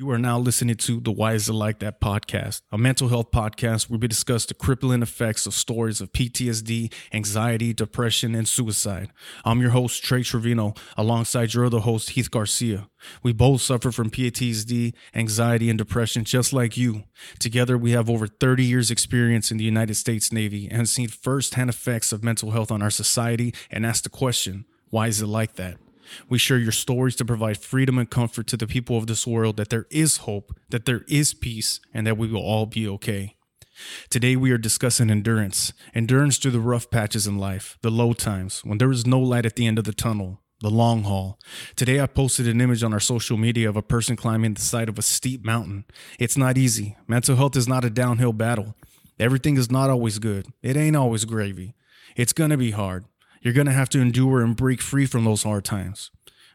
You are now listening to the Why Is It Like That podcast, a mental health podcast where we discuss the crippling effects of stories of PTSD, anxiety, depression, and suicide. I'm your host, Trey Trevino, alongside your other host, Heath Garcia. We both suffer from PTSD, anxiety, and depression just like you. Together, we have over 30 years' experience in the United States Navy and seen firsthand effects of mental health on our society and asked the question, why is it like that? We share your stories to provide freedom and comfort to the people of this world that there is hope, that there is peace, and that we will all be okay. Today, we are discussing endurance endurance through the rough patches in life, the low times, when there is no light at the end of the tunnel, the long haul. Today, I posted an image on our social media of a person climbing the side of a steep mountain. It's not easy. Mental health is not a downhill battle. Everything is not always good, it ain't always gravy. It's gonna be hard. You're going to have to endure and break free from those hard times.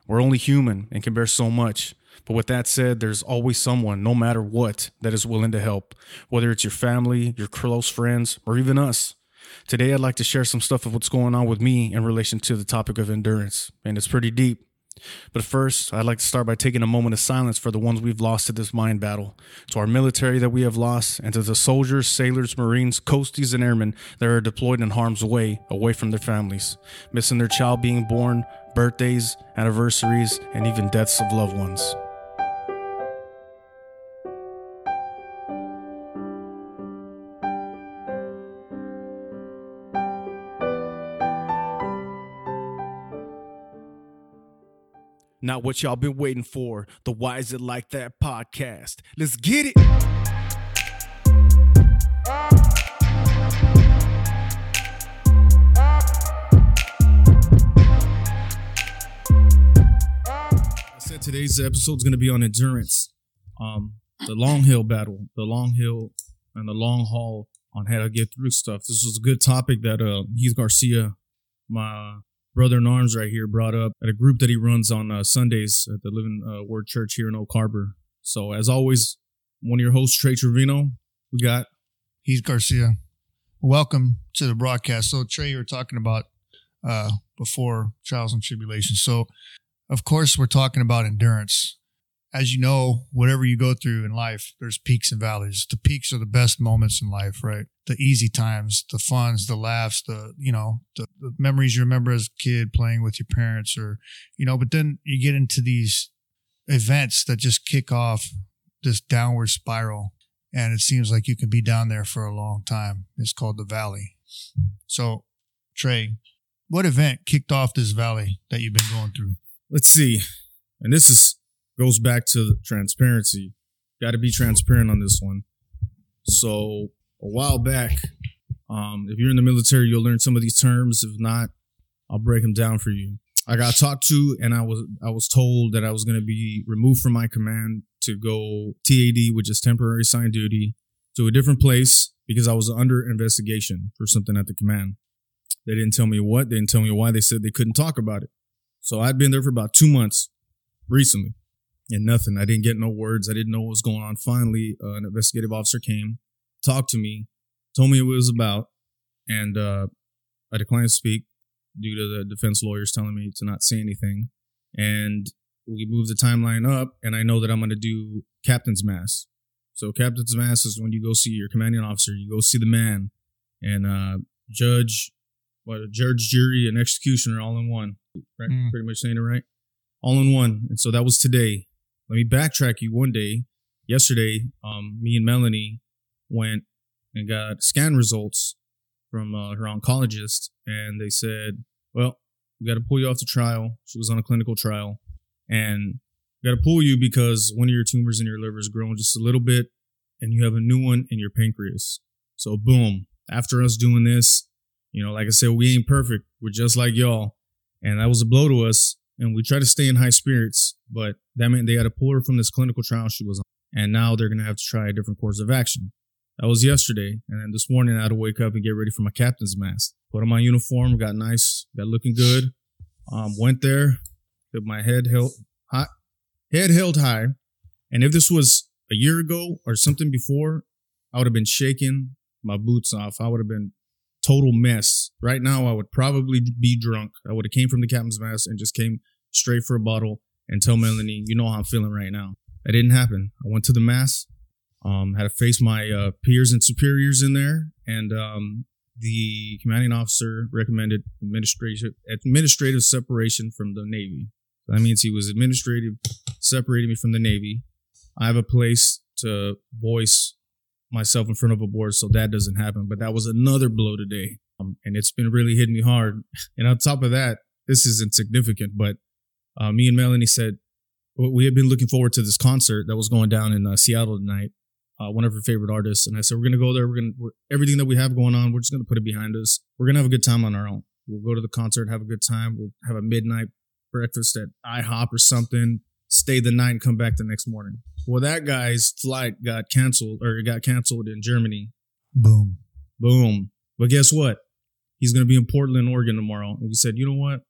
We're only human and can bear so much. But with that said, there's always someone, no matter what, that is willing to help, whether it's your family, your close friends, or even us. Today, I'd like to share some stuff of what's going on with me in relation to the topic of endurance, and it's pretty deep. But first, I'd like to start by taking a moment of silence for the ones we've lost to this mind battle, to our military that we have lost, and to the soldiers, sailors, marines, coasties, and airmen that are deployed in harm's way, away from their families, missing their child being born, birthdays, anniversaries, and even deaths of loved ones. Not what y'all been waiting for. The Why Is It Like That podcast. Let's get it. I said today's episode is going to be on endurance. Um, the long hill battle, the long hill and the long haul on how to get through stuff. This was a good topic that uh, Heath Garcia, my brother in arms right here brought up at a group that he runs on uh, Sundays at the Living uh, Word Church here in Oak Harbor. So as always, one of your hosts, Trey Trevino. We got Heath Garcia. Welcome to the broadcast. So Trey, you were talking about uh, before trials and tribulations. So of course we're talking about endurance as you know, whatever you go through in life, there's peaks and valleys. The peaks are the best moments in life, right? The easy times, the funs, the laughs, the, you know, the, the memories you remember as a kid playing with your parents or, you know, but then you get into these events that just kick off this downward spiral. And it seems like you can be down there for a long time. It's called the valley. So, Trey, what event kicked off this valley that you've been going through? Let's see. And this is goes back to transparency. Got to be transparent on this one. So a while back, um, if you're in the military, you'll learn some of these terms. If not, I'll break them down for you. I got talked to, and I was I was told that I was going to be removed from my command to go TAD, which is temporary assigned duty, to a different place because I was under investigation for something at the command. They didn't tell me what. They didn't tell me why. They said they couldn't talk about it. So I'd been there for about two months recently and nothing. I didn't get no words. I didn't know what was going on. Finally, uh, an investigative officer came, talked to me, told me what it was about, and uh, I declined to speak due to the defense lawyers telling me to not say anything. And we moved the timeline up, and I know that I'm going to do captain's mast. So captain's mast is when you go see your commanding officer, you go see the man, and uh, judge, what judge, jury, and executioner all in one. Right, mm. pretty much saying it right all in one. And so that was today let me backtrack you one day. Yesterday, um, me and Melanie went and got scan results from uh, her oncologist, and they said, "Well, we got to pull you off the trial." She was on a clinical trial, and we got to pull you because one of your tumors in your liver is growing just a little bit, and you have a new one in your pancreas. So, boom! After us doing this, you know, like I said, we ain't perfect. We're just like y'all, and that was a blow to us and we try to stay in high spirits, but that meant they had to pull her from this clinical trial she was on. And now they're going to have to try a different course of action. That was yesterday. And then this morning I had to wake up and get ready for my captain's mast. Put on my uniform, got nice, got looking good. Um, went there, with my head held high, head held high. And if this was a year ago or something before, I would have been shaking my boots off. I would have been total mess. Right now, I would probably be drunk. I would have came from the captain's mess and just came straight for a bottle and tell Melanie, you know how I'm feeling right now. That didn't happen. I went to the mast, um, had to face my uh, peers and superiors in there, and um, the commanding officer recommended administrative administrative separation from the Navy. That means he was administrative separating me from the Navy. I have a place to voice myself in front of a board, so that doesn't happen. But that was another blow today, um, and it's been really hitting me hard. And on top of that, this is insignificant, but uh, me and Melanie said we had been looking forward to this concert that was going down in uh, Seattle tonight. Uh, one of her favorite artists, and I said we're gonna go there. We're gonna we're, everything that we have going on. We're just gonna put it behind us. We're gonna have a good time on our own. We'll go to the concert, have a good time. We'll have a midnight breakfast at IHOP or something. Stay the night and come back the next morning. Well, that guy's flight got canceled or got canceled in Germany. Boom. Boom. But guess what? He's gonna be in Portland, Oregon tomorrow. And we said, you know what?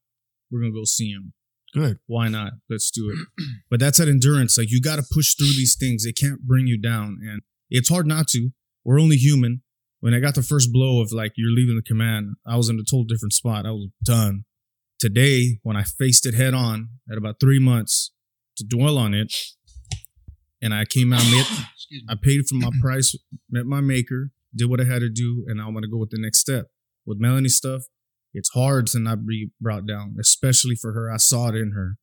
We're gonna go see him. Good. Why not? Let's do it. but that's that endurance. Like you got to push through these things. It can't bring you down. And it's hard not to. We're only human. When I got the first blow of like, you're leaving the command, I was in a total different spot. I was done. Today, when I faced it head on at about three months to dwell on it, and I came out, made, I paid for my price, met my maker, did what I had to do, and I'm to go with the next step. With Melanie stuff, it's hard to not be brought down, especially for her. I saw it in her.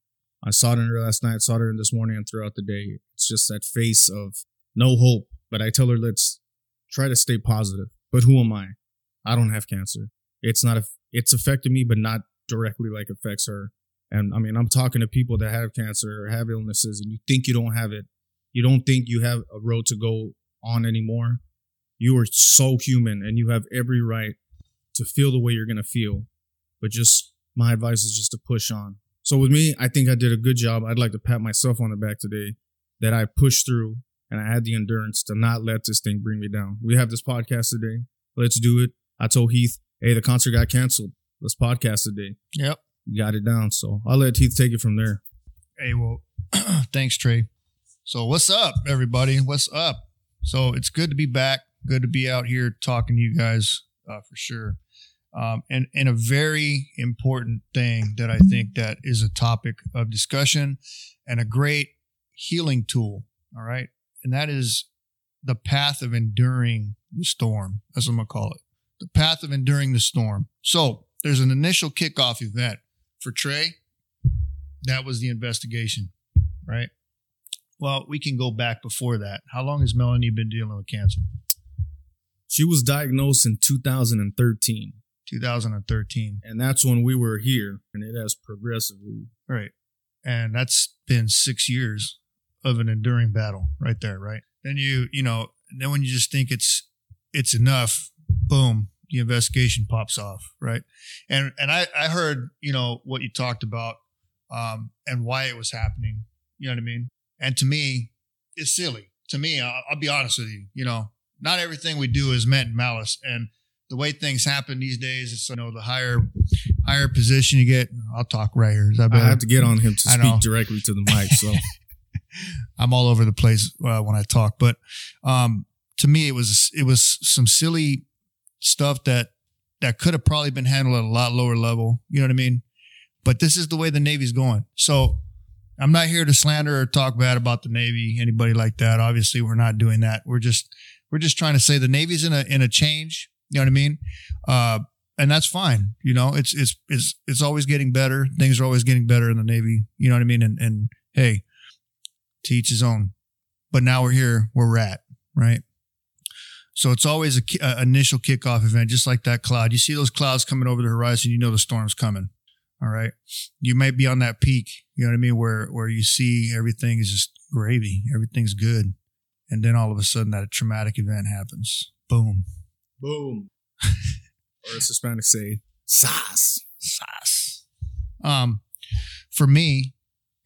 I saw it in her last night, saw it in this morning and throughout the day. It's just that face of no hope. But I tell her, let's try to stay positive. But who am I? I don't have cancer. It's not, a, it's affected me, but not directly like affects her. And I mean, I'm talking to people that have cancer or have illnesses and you think you don't have it. You don't think you have a road to go on anymore. You are so human and you have every right to feel the way you're going to feel. But just my advice is just to push on. So with me, I think I did a good job. I'd like to pat myself on the back today that I pushed through and I had the endurance to not let this thing bring me down. We have this podcast today. Let's do it. I told Heath, hey, the concert got canceled. Let's podcast today. Yep. Got it down. So I'll let Heath take it from there. Hey, well, thanks, Trey. So what's up, everybody? What's up? So it's good to be back. Good to be out here talking to you guys uh, for sure. Um, and and a very important thing that I think that is a topic of discussion and a great healing tool. All right, and that is the path of enduring the storm, as I'm gonna call it, the path of enduring the storm. So there's an initial kickoff event for Trey. That was the investigation, right? Well, we can go back before that. How long has Melanie been dealing with cancer? She was diagnosed in 2013. 2013. And that's when we were here, and it has progressively. Right. And that's been six years of an enduring battle right there, right? Then you, you know, then when you just think it's it's enough, boom, the investigation pops off, right? And and I, I heard, you know, what you talked about um, and why it was happening. You know what I mean? And to me, it's silly. To me, I'll, I'll be honest with you. You know, not everything we do is meant malice. And the way things happen these days, it's you know the higher higher position you get. I'll talk right here. Is that better? I have to get on him to speak directly to the mic, so I'm all over the place uh, when I talk. But um, to me, it was it was some silly stuff that that could have probably been handled at a lot lower level. You know what I mean? But this is the way the Navy's going. So I'm not here to slander or talk bad about the Navy, anybody like that. Obviously, we're not doing that. We're just we're just trying to say the Navy's in a in a change. You know what I mean? Uh, and that's fine. You know, it's it's it's it's always getting better. Things are always getting better in the Navy. You know what I mean? And and hey, to each his own. But now we're here where we're at, right? So it's always a, a, initial kickoff event, just like that cloud. You see those clouds coming over the horizon, you know the storm's coming. All right. You might be on that peak, you know what I mean, where where you see everything is just gravy, everything's good. And then all of a sudden that traumatic event happens. Boom. Boom. or as Hispanic say, sas. Sas. Um, for me,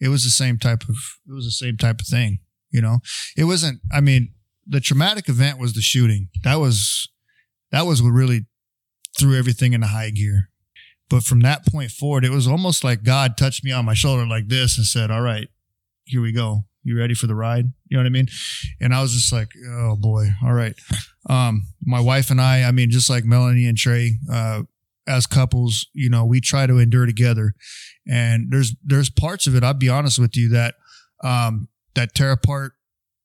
it was the same type of it was the same type of thing. You know, it wasn't. I mean, the traumatic event was the shooting. That was that was what really threw everything into high gear. But from that point forward, it was almost like God touched me on my shoulder like this and said, "All right, here we go. You ready for the ride?" You know what I mean? And I was just like, "Oh boy, all right." Um, my wife and I, I mean, just like Melanie and Trey, uh, as couples, you know, we try to endure together. And there's there's parts of it. I'll be honest with you that um, that tear apart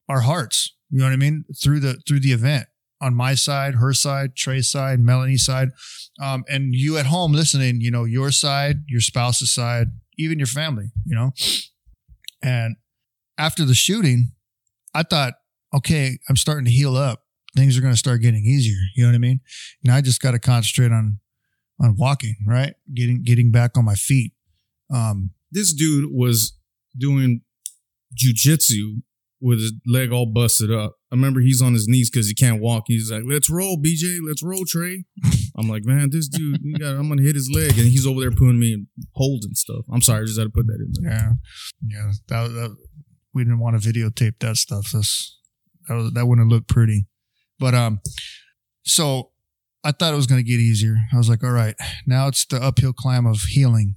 our hearts. You know what I mean? Through the through the event on my side, her side, Trey's side, Melanie's side, um, and you at home listening. You know your side, your spouse's side, even your family. You know, and after the shooting, I thought, okay, I'm starting to heal up. Things are going to start getting easier. You know what I mean? Now I just got to concentrate on on walking, right? Getting getting back on my feet. Um, This dude was doing jujitsu with his leg all busted up. I remember he's on his knees because he can't walk. He's like, "Let's roll, BJ. Let's roll, Trey." I'm like, "Man, this dude, got, I'm gonna hit his leg," and he's over there putting me in holds and stuff. I'm sorry, I just had to put that in there. Yeah, yeah. That, that we didn't want to videotape that stuff. That's that was that wouldn't look pretty. But um, so I thought it was going to get easier. I was like, all right, now it's the uphill climb of healing.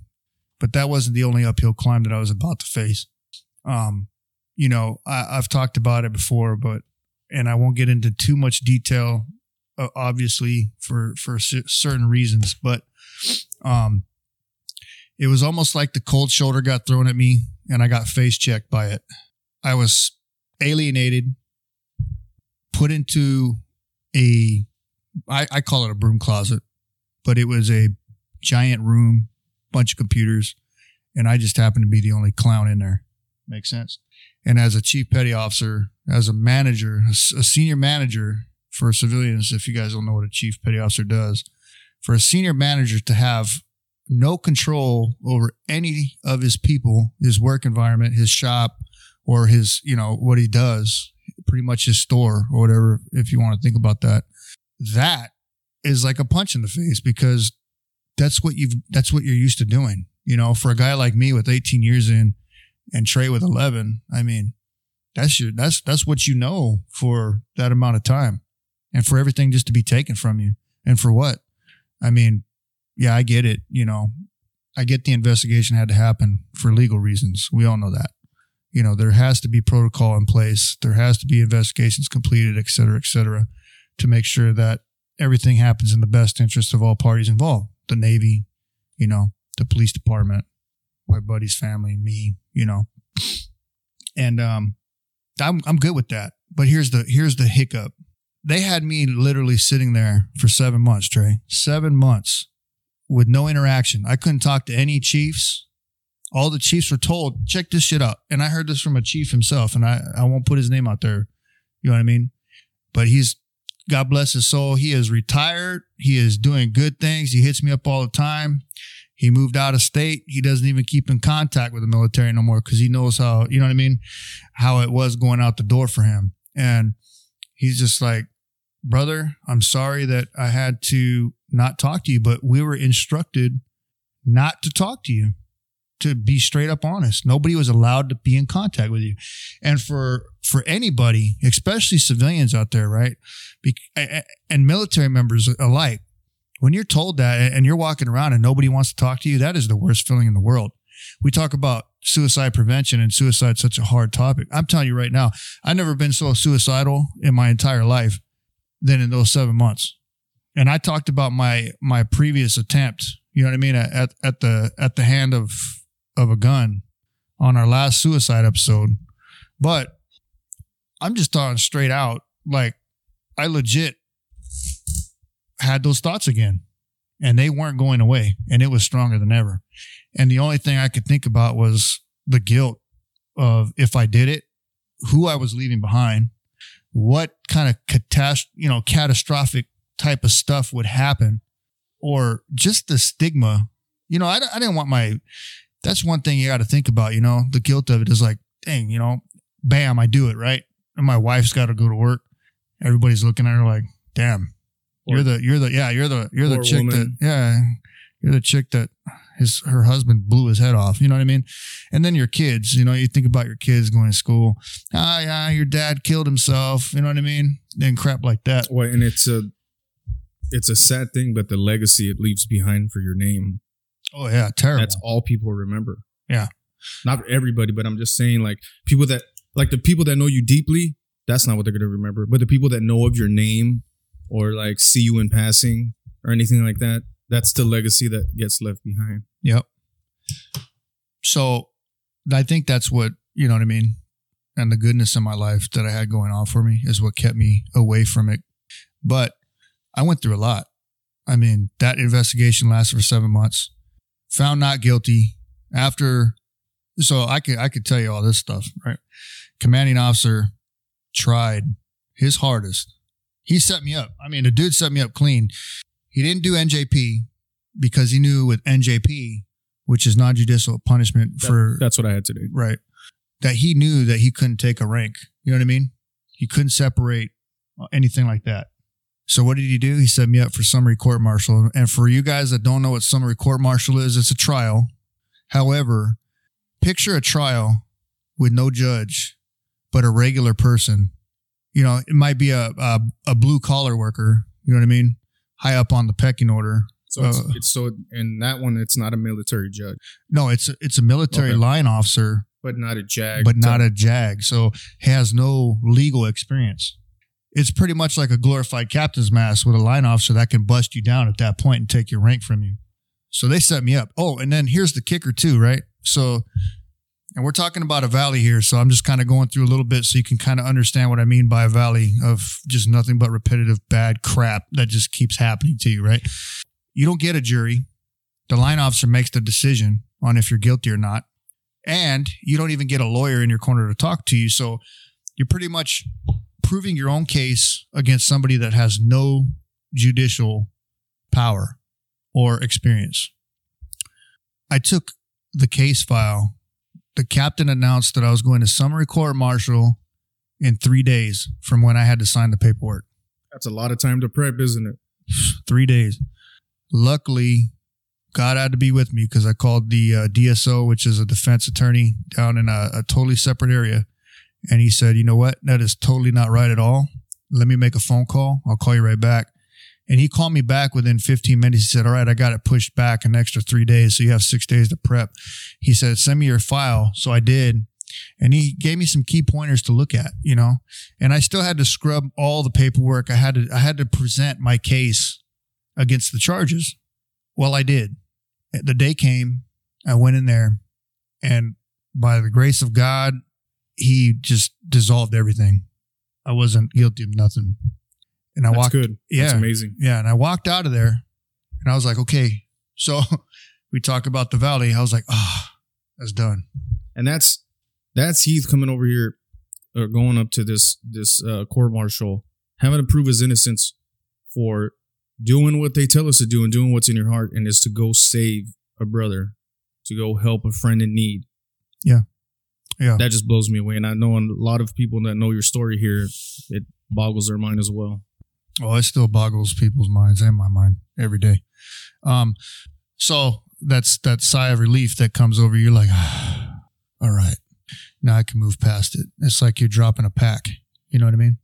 But that wasn't the only uphill climb that I was about to face. Um, you know, I, I've talked about it before, but and I won't get into too much detail, uh, obviously for for cer- certain reasons. But um, it was almost like the cold shoulder got thrown at me and I got face checked by it. I was alienated, put into a, I, I call it a broom closet, but it was a giant room, bunch of computers, and I just happened to be the only clown in there. Makes sense. And as a chief petty officer, as a manager, a senior manager for civilians, if you guys don't know what a chief petty officer does, for a senior manager to have no control over any of his people, his work environment, his shop, or his, you know, what he does, pretty much his store or whatever, if you want to think about that. That is like a punch in the face because that's what you've, that's what you're used to doing. You know, for a guy like me with 18 years in and Trey with 11, I mean, that's your, that's, that's what you know for that amount of time and for everything just to be taken from you. And for what? I mean, yeah, I get it. You know, I get the investigation had to happen for legal reasons. We all know that. You know, there has to be protocol in place. There has to be investigations completed, et cetera, et cetera, to make sure that everything happens in the best interest of all parties involved. The Navy, you know, the police department, my buddy's family, me, you know. And um I'm I'm good with that. But here's the here's the hiccup. They had me literally sitting there for seven months, Trey. Seven months with no interaction. I couldn't talk to any chiefs. All the chiefs were told, check this shit out. And I heard this from a chief himself, and I, I won't put his name out there. You know what I mean? But he's, God bless his soul. He is retired. He is doing good things. He hits me up all the time. He moved out of state. He doesn't even keep in contact with the military no more because he knows how, you know what I mean? How it was going out the door for him. And he's just like, brother, I'm sorry that I had to not talk to you, but we were instructed not to talk to you, to be straight up honest. Nobody was allowed to be in contact with you. And for, for anybody, especially civilians out there, right? Be- and military members alike, when you're told that and you're walking around and nobody wants to talk to you, that is the worst feeling in the world. We talk about suicide prevention and suicide such a hard topic. I'm telling you right now, I've never been so suicidal in my entire life than in those seven months. And I talked about my my previous attempt, you know what I mean, at at the at the hand of of a gun on our last suicide episode. But I'm just talking straight out, like I legit had those thoughts again. And they weren't going away. And it was stronger than ever. And the only thing I could think about was the guilt of if I did it, who I was leaving behind, what kind of catast- you know, catastrophic type of stuff would happen, or just the stigma. You know, I, I didn't want my. That's one thing you got to think about. You know, the guilt of it is like, dang, you know, bam, I do it right, and my wife's got to go to work. Everybody's looking at her like, damn, you're the you're the yeah you're the you're the chick woman. that yeah you're the chick that his her husband blew his head off. You know what I mean? And then your kids. You know, you think about your kids going to school. Ah, yeah, your dad killed himself. You know what I mean? And crap like that. Well, and it's a it's a sad thing, but the legacy it leaves behind for your name. Oh yeah, terrible. That's all people remember. Yeah. Not everybody, but I'm just saying like people that like the people that know you deeply, that's not what they're gonna remember. But the people that know of your name or like see you in passing or anything like that, that's the legacy that gets left behind. Yep. So I think that's what, you know what I mean? and the goodness in my life that I had going on for me is what kept me away from it. But I went through a lot. I mean, that investigation lasted for seven months. Found not guilty after. So I could I could tell you all this stuff, right? Commanding officer tried his hardest. He set me up. I mean, the dude set me up clean. He didn't do NJP because he knew with NJP, which is non-judicial punishment That- for that's what I had to do. right, that he knew that he couldn't take a rank. You know what I mean? He couldn't separate anything like that. So what did he do? He set me up for summary court martial. And for you guys that don't know what summary court martial is, it's a trial. However, picture a trial with no judge, but a regular person. You know, it might be a a, a blue collar worker. You know what I mean? High up on the pecking order. So it's, Uh, it's so in that one, it's not a military judge, No, it's a, it's a military Okay. line officer but not a JAG. but not a JAG. So has no legal experience. It's pretty much like a glorified captain's mast with a line officer that can bust you down at that point and take your rank from you. So they set me up. Oh, and then here's the kicker too, right? So, and we're talking about a valley here. So I'm just kind of going through a little bit so you can kind of understand what I mean by a valley of just nothing but repetitive bad crap that just keeps happening to you, right? You don't get a jury. The line officer makes the decision on if you're guilty or not and you don't even get a lawyer in your corner to talk to you. So you're pretty much proving your own case against somebody that has no judicial power or experience. I took the case file. The captain announced that I was going to summary court martial in three days from when I had to sign the paperwork. That's a lot of time to prep, isn't it? Three days. Luckily, God had to be with me because I called the uh, DSO, which is a defense attorney down in a, a totally separate area. And he said, you know what? That is totally not right at all. Let me make a phone call. I'll call you right back. And he called me back within 15 minutes. He said, all right, I got it pushed back an extra three days. So you have six days to prep. He said, send me your file. So I did. And he gave me some key pointers to look at, you know, and I still had to scrub all the paperwork. I had to, I had to present my case against the charges. Well, I did. The day came, I went in there, and by the grace of God, he just dissolved everything. I wasn't guilty of nothing. And I That's walked, good. That's yeah. amazing. yeah, and I walked out of there, and I was like, okay. So we talk about the valley. I was like, ah, that's done. And that's that's Heath coming over here, or going up to this this uh, court martial, having to prove his innocence for doing what they tell us to do and doing what's in your heart, and is to go save a brother, to go help a friend in need. Yeah. Yeah. That just blows me away. And I know a lot of people that know your story here, it boggles their mind as well. Oh, it still boggles people's minds and my mind every day. Um, so that's that sigh of relief that comes over you. Like, all right, now I can move past it. It's like you're dropping a pack. You know what I mean?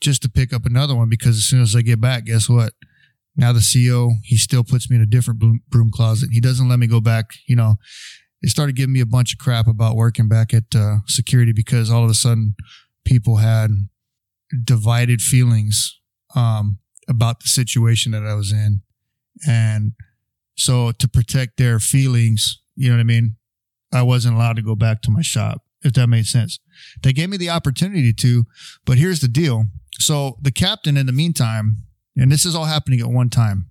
Just to pick up another one because as soon as I get back, guess what? Now the CEO, he still puts me in a different broom, broom closet. He doesn't let me go back. You know, they started giving me a bunch of crap about working back at uh, security because all of a sudden people had divided feelings um, about the situation that I was in. And so to protect their feelings, you know what I mean? I wasn't allowed to go back to my shop, if that made sense. They gave me the opportunity to, but here's the deal. So the captain, in the meantime, and this is all happening at one time,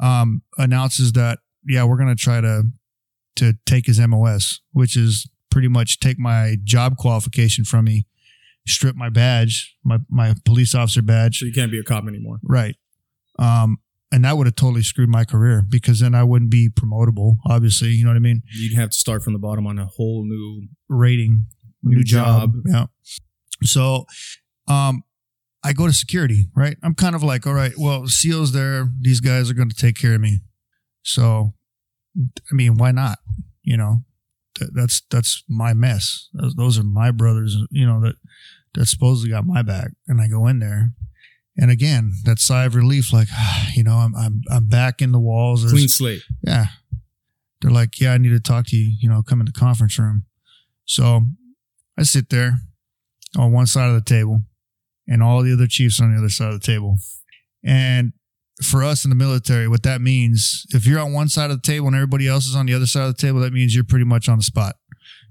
um, announces that, yeah, we're going to try to, to take his MOS, which is pretty much take my job qualification from me, strip my badge, my, my police officer badge, So you can't be a cop anymore. Right. Um, and that would have totally screwed my career because then I wouldn't be promotable, obviously. You know what I mean? You'd have to start from the bottom on a whole new Rating, New job. Yeah. So, um, I go to security, right? I'm kind of like, all right, well, SEAL's there. These guys are going to take care of me. So, I mean, why not? You know, Th- that's that's my mess. Those, those are my brothers, you know, that that supposedly got my back. And I go in there, and again, that sigh of relief, like, ah, you know, I'm I'm I'm back in the walls. There's- clean slate. yeah. They're like, yeah, I need to talk to you. You know, come in the conference room. So I sit there on one side of the table, and all the other chiefs on the other side of the table. And for us in the military, what that means, if you're on one side of the table and everybody else is on the other side of the table, that means you're pretty much on the spot.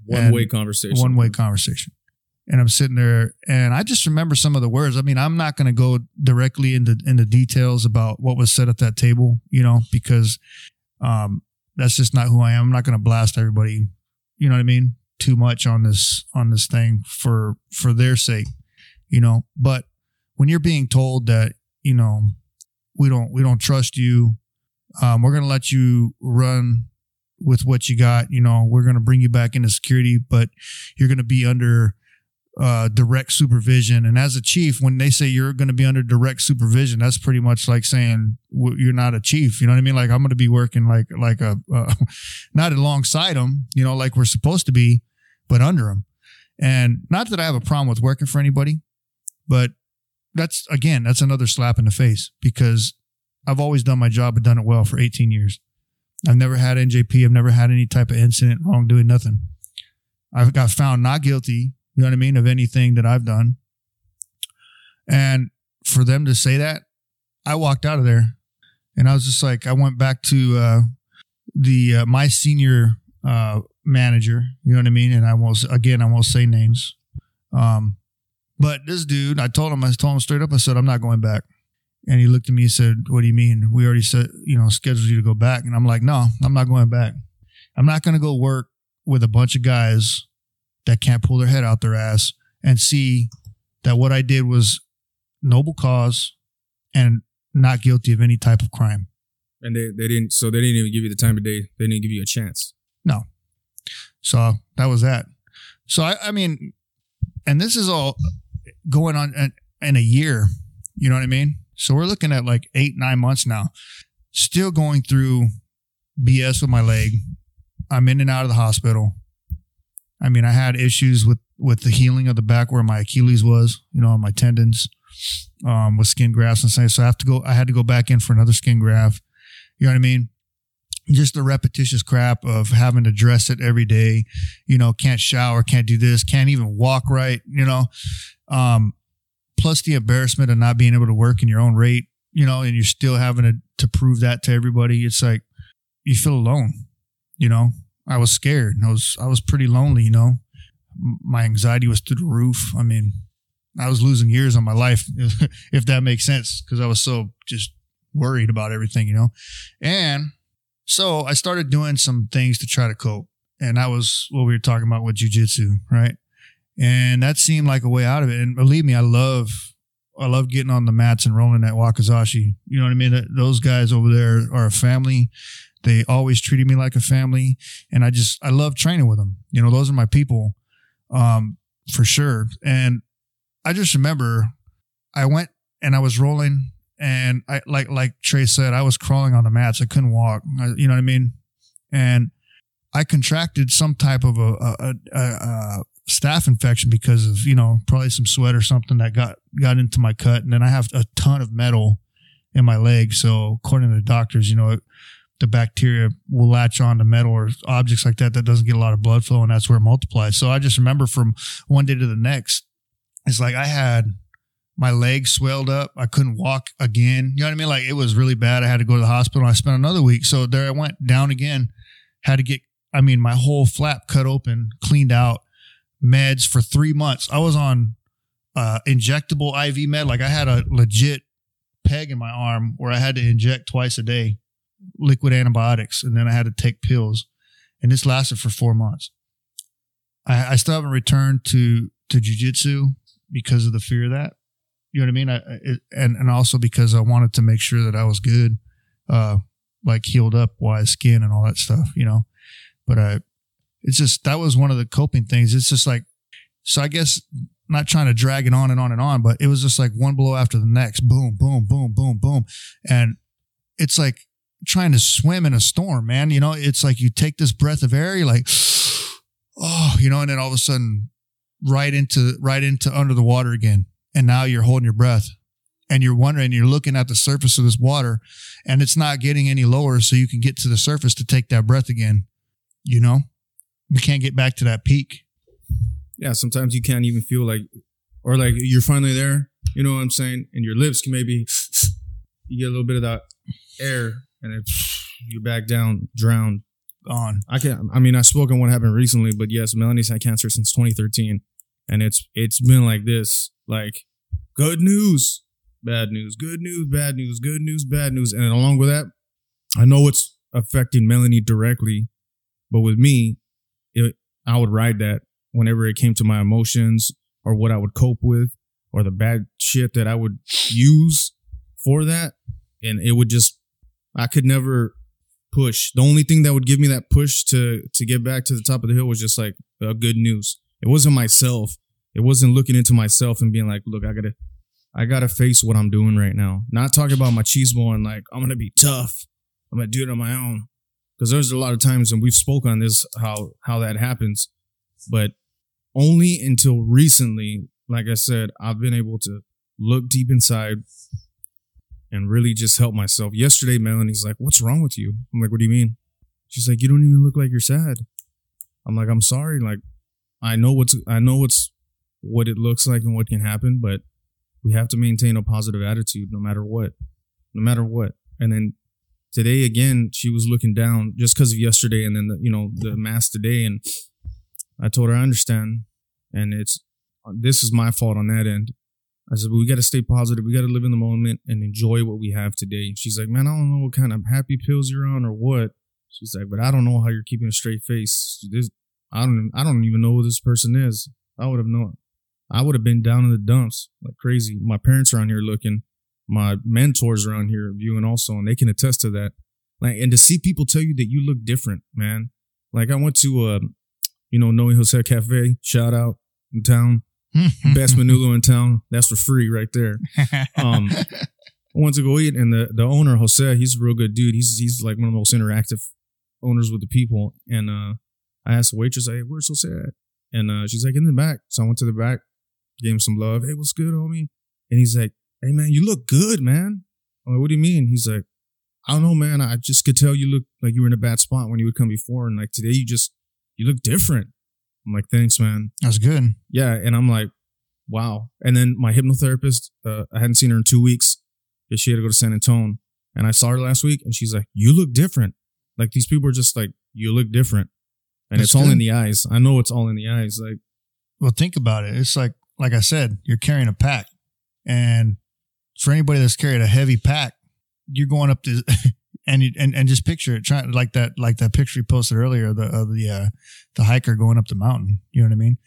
One way conversation. One way conversation. and I'm sitting there and I just remember some of the words. I mean, I'm not going to go directly into into details about what was said at that table, you know, because um, that's just not who I am. I'm not going to blast everybody, you know what I mean, too much on this on this thing for for their sake, you know. But when you're being told that, you know, we don't we don't trust you, um, we're to let you run with what you got. You know, we're to bring you back into security, but you're to be under uh, direct supervision. And as a chief, when they say you're going to be under direct supervision, that's pretty much like saying you're not a chief. You know what I mean? Like I'm going to be working like like a uh, not alongside them, you know, like we're supposed to be, but under them. And not that I have a problem with working for anybody, but that's again, that's another slap in the face because I've always done my job and done it well for 18 years. I've never had NJP. I've never had any type of incident, wrongdoing, nothing. I've got found not guilty you know what I mean? Of anything that I've done. And for them to say that, I walked out of there and I was just like, I went back to uh, the uh, my senior uh, manager. You know what I mean? And I won't again, I won't say names. Um, but this dude, I told him, I told him straight up, I said, I'm not going back. And he looked at me and said, What do you mean? We already said, you know, scheduled you to go back. And I'm like, No, I'm not going back. I'm not going to go work with a bunch of guys that can't pull their head out their ass and see that what I did was noble cause and not guilty of any type of crime. And they, they didn't, so they didn't even give you the time of day. They didn't give you a chance. No. So that was that. So I, I mean, and this is all going on in, in a year. You know what I mean? So we're looking at like eight, nine months now, still going through BS with my leg. I'm in and out of the hospital. I mean, I had issues with with the healing of the back where my Achilles was, you know, my tendons, um, with skin grafts and things. So I have to go. I had to go back in for another skin graft. You know what I mean? Just the repetitious crap of having to dress it every day. You know, can't shower, can't do this, can't even walk right. You know, um, plus the embarrassment of not being able to work in your own rate. You know, and you're still having to to prove that to everybody. It's like you feel alone. You know, I was scared. I was I was pretty lonely, you know. My anxiety was through the roof. I mean, I was losing years on my life, if that makes sense, because I was so just worried about everything, you know. And so I started doing some things to try to cope, and that was what we were talking about with jujitsu, right? And that seemed like a way out of it. And believe me, I love I love getting on the mats and rolling at Wakazashi. You know what I mean? Those guys over there are a family. They always treated me like a family, and I just I love training with them. You know, those are my people, um, for sure. And I just remember I went and I was rolling, and I like like Trey said, I was crawling on the mats. I couldn't walk. I, you know what I mean? And I contracted some type of a, a, a, a staph infection because of you know probably some sweat or something that got got into my cut, and then I have a ton of metal in my leg. So according to the doctors, you know, the bacteria will latch on to metal or objects like that that doesn't get a lot of blood flow and that's where it multiplies. So I just remember from one day to the next, it's like I had my leg swelled up. I couldn't walk again. You know what I mean? Like it was really bad. I had to go to the hospital. I spent another week. So there I went down again. Had to get, I mean, my whole flap cut open, cleaned out, meds for three months. I was on uh, injectable IV med. Like I had a legit peg in my arm where I had to inject twice a day liquid antibiotics, and then I had to take pills, and this lasted for four months. I, I still haven't returned to to jujitsu because of the fear of that. You know what I mean? I, it, and and also because I wanted to make sure that I was good, uh, like healed up, wise skin, and all that stuff. You know, but I, it's just that was one of the coping things. It's just like, so I guess not trying to drag it on and on and on, but it was just like one blow after the next, boom, boom, boom, boom, boom, and it's like trying to swim in a storm, man. You know, it's like you take this breath of air, you're like, oh, you know, and then all of a sudden, right into right into under the water again, and now you're holding your breath, and you're wondering, you're looking at the surface of this water, and it's not getting any lower, so you can get to the surface to take that breath again. You know, you can't get back to that peak. Yeah, sometimes you can't even feel like, or like you're finally there. You know what I'm saying? And your lips can maybe you get a little bit of that air and it, you're back down, drowned, gone. I can't. I mean, I spoke on what happened recently, but yes, Melanie's had cancer since 2013. and it's it's been like this, like good news, bad news, good news, bad news, good news, bad news, and along with that, I know it's affecting Melanie directly, but with me, I would ride that whenever it came to my emotions or what I would cope with or the bad shit that I would use for that, and it would just I could never push. The only thing that would give me that push to to get back to the top of the hill was just like uh, good news. It wasn't myself. It wasn't looking into myself and being like, look, I gotta, I gotta face what I'm doing right now. Not talking about my machismo and like I'm gonna be tough. I'm gonna do it on my own. Because there's a lot of times, and we've spoken on this how how that happens, but only until recently, like I said, I've been able to look deep inside and really just help myself. Yesterday, Melanie's like, "What's wrong with you?" I'm like, "What do you mean?" She's like, "You don't even look like you're sad." I'm like, "I'm sorry. Like, I know what's I know what's what it looks like and what can happen, but we have to maintain a positive attitude no matter what, no matter what." And then today again, she was looking down just because of yesterday, and then the, you know the mast today, and I told her I understand, and it's this is my fault on that end. I said, we got to stay positive. We got to live in the moment and enjoy what we have today. She's like, man, I don't know what kind of happy pills you're on or what. She's like, but I don't know how you're keeping a straight face. This, I don't, I don't even know who this person is. I would have known. I would have been down in the dumps like crazy. My parents are on here looking. My mentors around here viewing also, and they can attest to that. Like, and to see people tell you that you look different, man. Like, I went to, uh, you know, Noe Jose Cafe, shout out in town. Best Manolo in town. That's for free right there. Um, I went to go eat, and the, the owner, Jose, he's a real good dude. He's he's like one of the most interactive owners with the people. And uh, I asked the waitress, "Hey, where's Jose at?" And uh, she's like, "In the back." So I went to the back, gave him some love. Hey, what's good, homie? And he's like, "Hey, man, you look good, man." I'm like, "What do you mean?" He's like, "I don't know, man. I just could tell you look like you were in a bad spot when you would come before, and like today, you just you look different." I'm like, thanks, man. That's good. Yeah. And I'm like, wow. And then my hypnotherapist, uh, I hadn't seen her in two weeks because she had to go to San Antonio. And I saw her last week and she's like, you look different. Like these people are just like, you look different. And That's it's all in the eyes. I know it's all in the eyes. Like, Well, think about it. It's like, like I said, you're carrying a pack, and for anybody that's carried a heavy pack, you're going up this, and you, and and just picture it, trying like that, like that picture you posted earlier, the of the uh, the hiker going up the mountain. You know what I mean?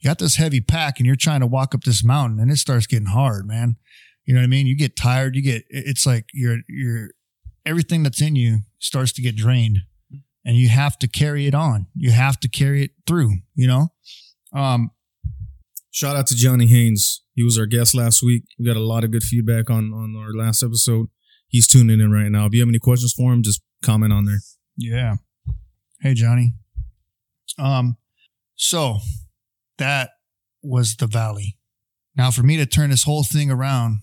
You got this heavy pack, and you're trying to walk up this mountain, and it starts getting hard, man. You know what I mean? You get tired. You get. It's like you're you're everything that's in you starts to get drained, and you have to carry it on. You have to carry it through. You know. Um, shout out to Johnny Haynes. He was our guest last week. We got a lot of good feedback on, on our last episode. He's tuning in right now. If you have any questions for him, just comment on there. Yeah. Hey, Johnny. Um, so that was the valley. Now, for me to turn this whole thing around,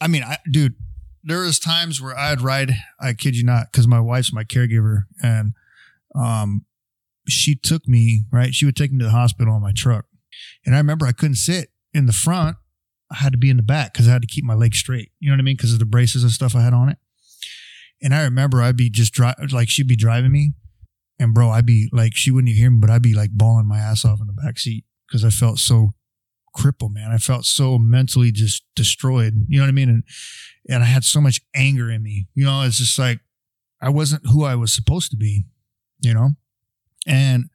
I mean, I, dude, there was times where I'd ride. I kid you not, because my wife's my caregiver, and um, she took me right. She would take me to the hospital on my truck, and I remember I couldn't sit in the front. I had to be in the back because I had to keep my legs straight. You know what I mean? Because of the braces and stuff I had on it. And I remember I'd be just dri like she'd be driving me, and bro, I'd be like, she wouldn't hear me, but I'd be like bawling my ass off in the back seat because I felt so crippled, man. I felt so mentally just destroyed. You know what I mean? And and I had so much anger in me. You know, it's just like I wasn't who I was supposed to be. You know, and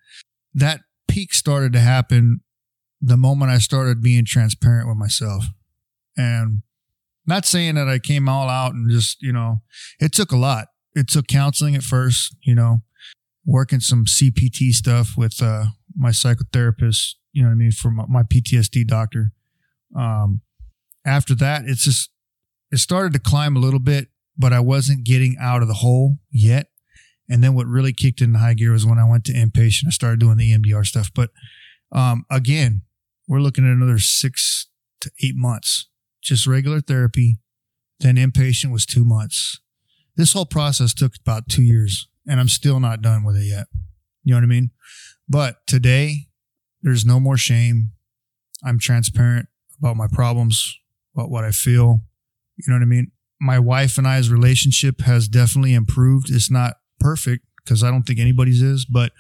that peak started to happen the moment I started being transparent with myself, and not saying that I came all out and just you know, it took a lot. It took counseling at first. You know, working some CPT stuff with uh, my psychotherapist, you know what I mean, for my, my PTSD doctor. Um, after that, it's just, it started to climb a little bit, but I wasn't getting out of the hole yet. And then what really kicked into high gear was when I went to inpatient. I started doing the EMDR stuff. But um, again, we're looking at another six to eight months, just regular therapy. Then inpatient was two months. This whole process took about two years and I'm still not done with it yet. You know what I mean? But today, there's no more shame. I'm transparent about my problems, about what I feel. You know what I mean? My wife and I's relationship has definitely improved. It's not perfect because I don't think anybody's is, but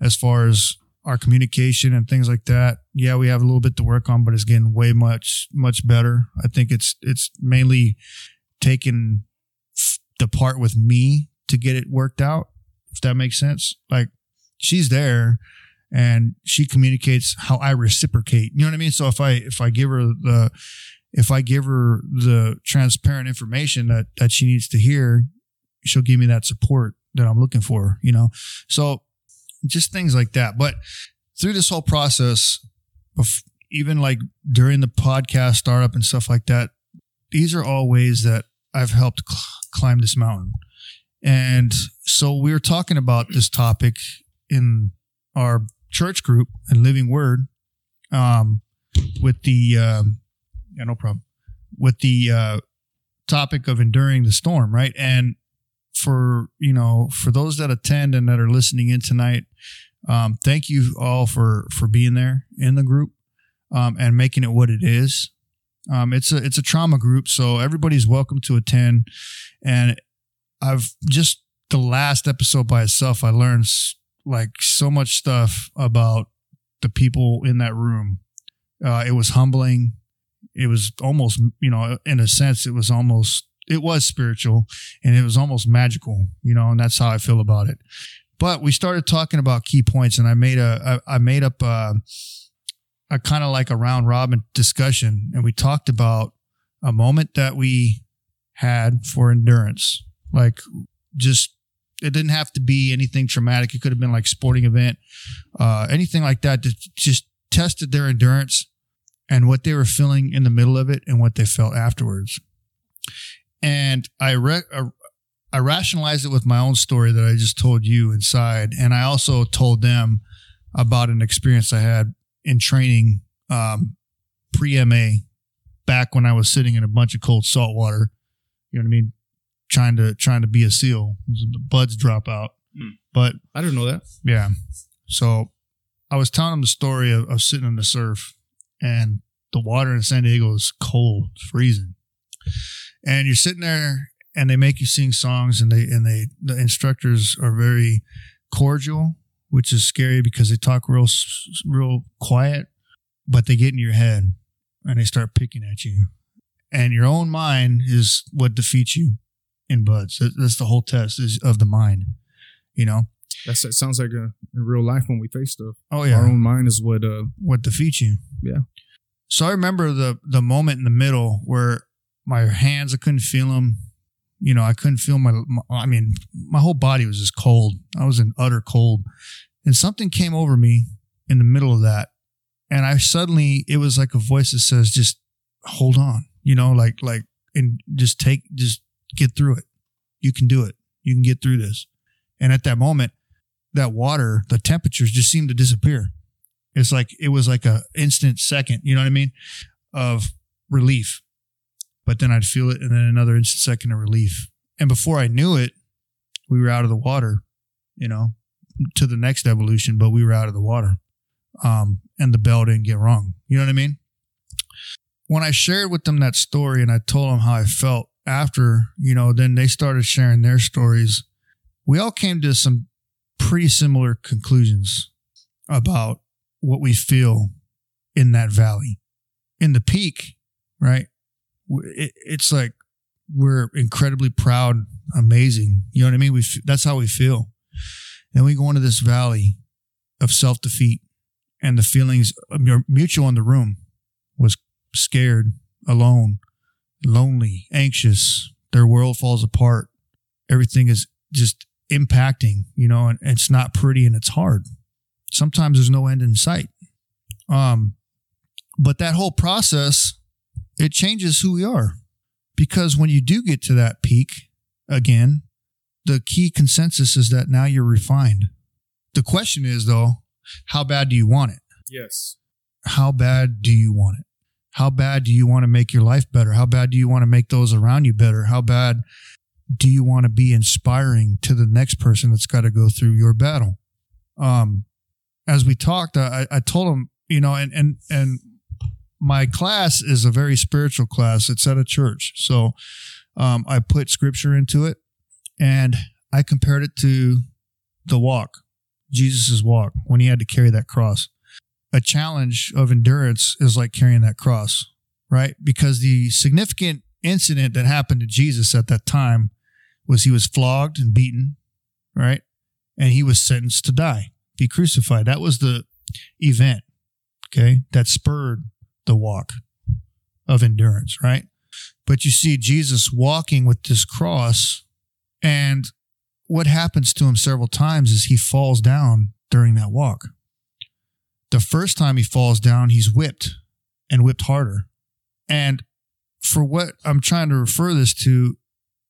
as far as our communication and things like that. Yeah, we have a little bit to work on, but it's getting way much much better. I think it's it's mainly taken the part with me to get it worked out. If that makes sense, like she's there and she communicates how I reciprocate. You know what I mean? So if I if I give her the if I give her the transparent information that that she needs to hear, she'll give me that support that I'm looking for, you know. So just things like that. But through this whole process, even like during the podcast startup and stuff like that, these are all ways that I've helped cl- climb this mountain. And so we were talking about this topic in our church group and Living Word um, with the, um, yeah, no problem, with the uh, topic of enduring the storm, right? And for you know for those that attend and that are listening in tonight um, thank you all for for being there in the group um, and making it what it is. Um, it's a it's a trauma group so everybody's welcome to attend. And i've just the last episode by itself i learned like so much stuff about the people in that room. Uh, it was humbling. It was almost you know in a sense it was almost it was spiritual and it was almost magical, you know, and that's how I feel about it. But we started talking about key points, and I made a I, I made up a, a kind of like a round robin discussion, and we talked about a moment that we had for endurance, like just it didn't have to be anything traumatic. It could have been like sporting event, uh, anything like that. That just tested their endurance and what they were feeling in the middle of it and what they felt afterwards and I re- uh, I rationalized it with my own story that I just told you inside, and I also told them about an experience I had in training um, pre MA back when I was sitting in a bunch of cold salt water. You know what I mean? Trying to trying to be a SEAL. The BUD/S drop out. Mm. But I didn't know that. Yeah. So I was telling them the story of, of sitting in the surf, and the water in San Diego is cold, freezing and you're sitting there and they make you sing songs and they and they the instructors are very cordial which is scary because they talk real real quiet but they get in your head and they start picking at you. And your own mind is what defeats you in BUD/S. That's the whole test is of the mind you know? That's it sounds like a, in real life when we face stuff. Oh yeah. Our own mind is what uh what defeats you. Yeah. So i remember the the moment in the middle where my hands, I couldn't feel them. You know, I couldn't feel my, my, I mean, my whole body was just cold. I was in utter cold. And something came over me in the middle of that. And I suddenly, it was like a voice that says, just hold on, you know, like, like, and just take, just get through it. You can do it. You can get through this. And at that moment, that water, the temperatures just seemed to disappear. It's like, it was like a instant second, you know what I mean? Of relief but then I'd feel it and then another instant second of relief. And before I knew it, we were out of the water, you know, to the next evolution, but we were out of the water. Um, and the bell didn't get rung. You know what I mean? When I shared with them that story and I told them how I felt after, you know, then they started sharing their stories. We all came to some pretty similar conclusions about what we feel in that valley. In the peak, right? It, it's like we're incredibly proud, amazing. You know what I mean? We that's how we feel. And we go into this valley of self defeat, and the feelings Your mutual in the room was scared, alone, lonely, anxious. Their world falls apart. Everything is just impacting, you know, and, and it's not pretty and it's hard. Sometimes there's no end in sight. Um, but that whole process it changes who we are. Because when you do get to that peak again, the key consensus is that now you're refined. The question is, though, how bad do you want it? Yes. How bad do you want it? How bad do you want to make your life better? How bad do you want to make those around you better? How bad do you want to be inspiring to the next person that's got to go through your battle? Um, as we talked, I, I told him, you know, and, and, and my class is a very spiritual class. It's at a church. So um, I put scripture into it and I compared it to the walk. Jesus' walk when he had to carry that cross. A challenge of endurance is like carrying that cross, right? Because the significant incident that happened to Jesus at that time was he was flogged and beaten, right? And he was sentenced to die, be crucified. That was the event, okay, that spurred the walk of endurance, right? But you see Jesus walking with this cross, and what happens to him several times is he falls down during that walk. The first time he falls down, he's whipped and whipped harder. And for what I'm trying to refer this to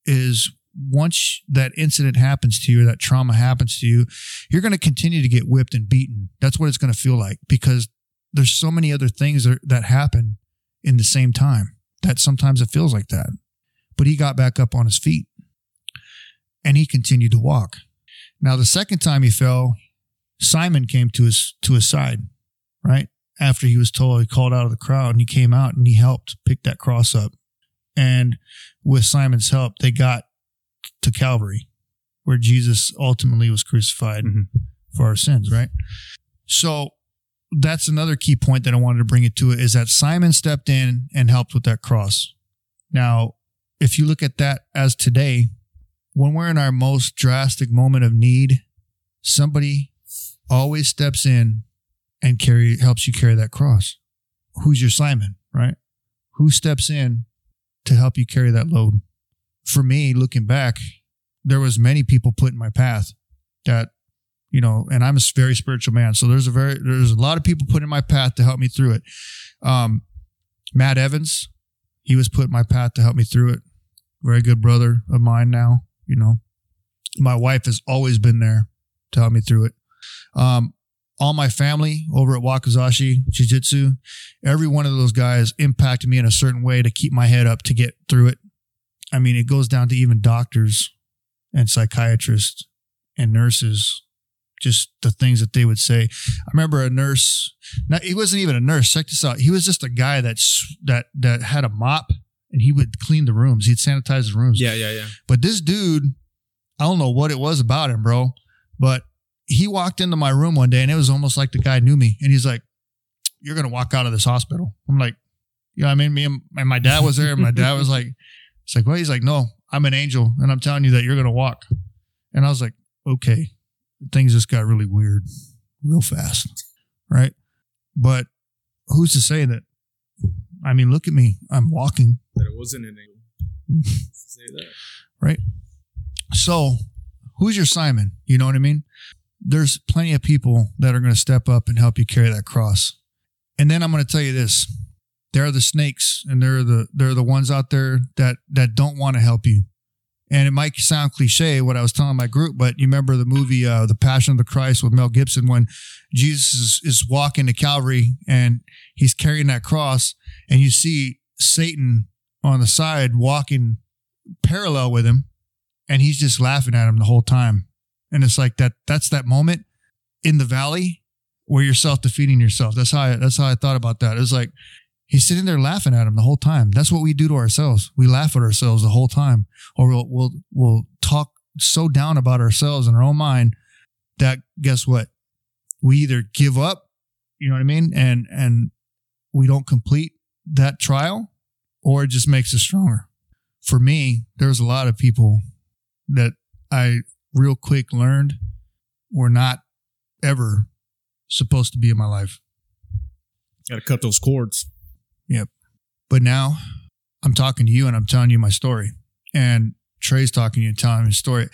is once that incident happens to you that trauma happens to you, you're going to continue to get whipped and beaten. That's what it's going to feel like because there's so many other things that, that happen in the same time that sometimes it feels like that. But he got back up on his feet and he continued to walk. Now, the second time he fell, Simon came to his to his side, right? After he was told, he called out of the crowd and he came out and he helped pick that cross up. And with Simon's help, they got to Calvary, where Jesus ultimately was crucified mm-hmm. for our sins, right? So that's another key point that I wanted to bring it to is that Simon stepped in and helped with that cross. Now, if you look at that as today, when we're in our most drastic moment of need, somebody always steps in and carry helps you carry that cross. Who's your Simon, right? Who steps in to help you carry that load? For me, looking back, there was many people put in my path that you know, and I'm a very spiritual man. So there's a very, there's a lot of people put in my path to help me through it. Um, Matt Evans, he was put in my path to help me through it. Very good brother of mine now, you know. My wife has always been there to help me through it. Um, all my family over at Wakizashi Jiu Jitsu, every one of those guys impacted me in a certain way to keep my head up to get through it. I mean, it goes down to even doctors and psychiatrists and nurses just the things that they would say. I remember a nurse. Not, he wasn't even a nurse. Check this out. He was just a guy that's that that had a mop and he would clean the rooms. He'd sanitize the rooms. Yeah, yeah, yeah. But this dude, I don't know what it was about him, bro. But he walked into my room one day and it was almost like the guy knew me. And he's like, "You're gonna walk out of this hospital." I'm like, "You know, what I mean, me and, and my dad was there. And my dad was like, "It's like, well, he's like, no, I'm an angel, and I'm telling you that you're gonna walk." And I was like, "Okay." Things just got really weird real fast. Right. But who's to say that? I mean, look at me. I'm walking. That it wasn't an angel. say that. Right. So who's your Simon? You know what I mean? There's plenty of people that are going to step up and help you carry that cross. And then I'm going to tell you this. There are the snakes and there are the there are the ones out there that that don't want to help you. And it might sound cliche what I was telling my group, but you remember the movie uh, The Passion of the Christ with Mel Gibson when Jesus is, is walking to Calvary and he's carrying that cross, and you see Satan on the side walking parallel with him, and he's just laughing at him the whole time. And it's like that. That's that moment in the valley where you're self defeating yourself. That's how I, that's how I thought about that. It's like He's sitting there laughing at him the whole time. That's what we do to ourselves. We laugh at ourselves the whole time, or we'll we'll we'll talk so down about ourselves in our own mind that guess what? We either give up, you know what I mean, and and we don't complete that trial, or it just makes us stronger. For me, there's a lot of people that I real quick learned were not ever supposed to be in my life. Got to cut those cords. Yep. But now I'm talking to you and I'm telling you my story. And Trey's talking to you and telling his story.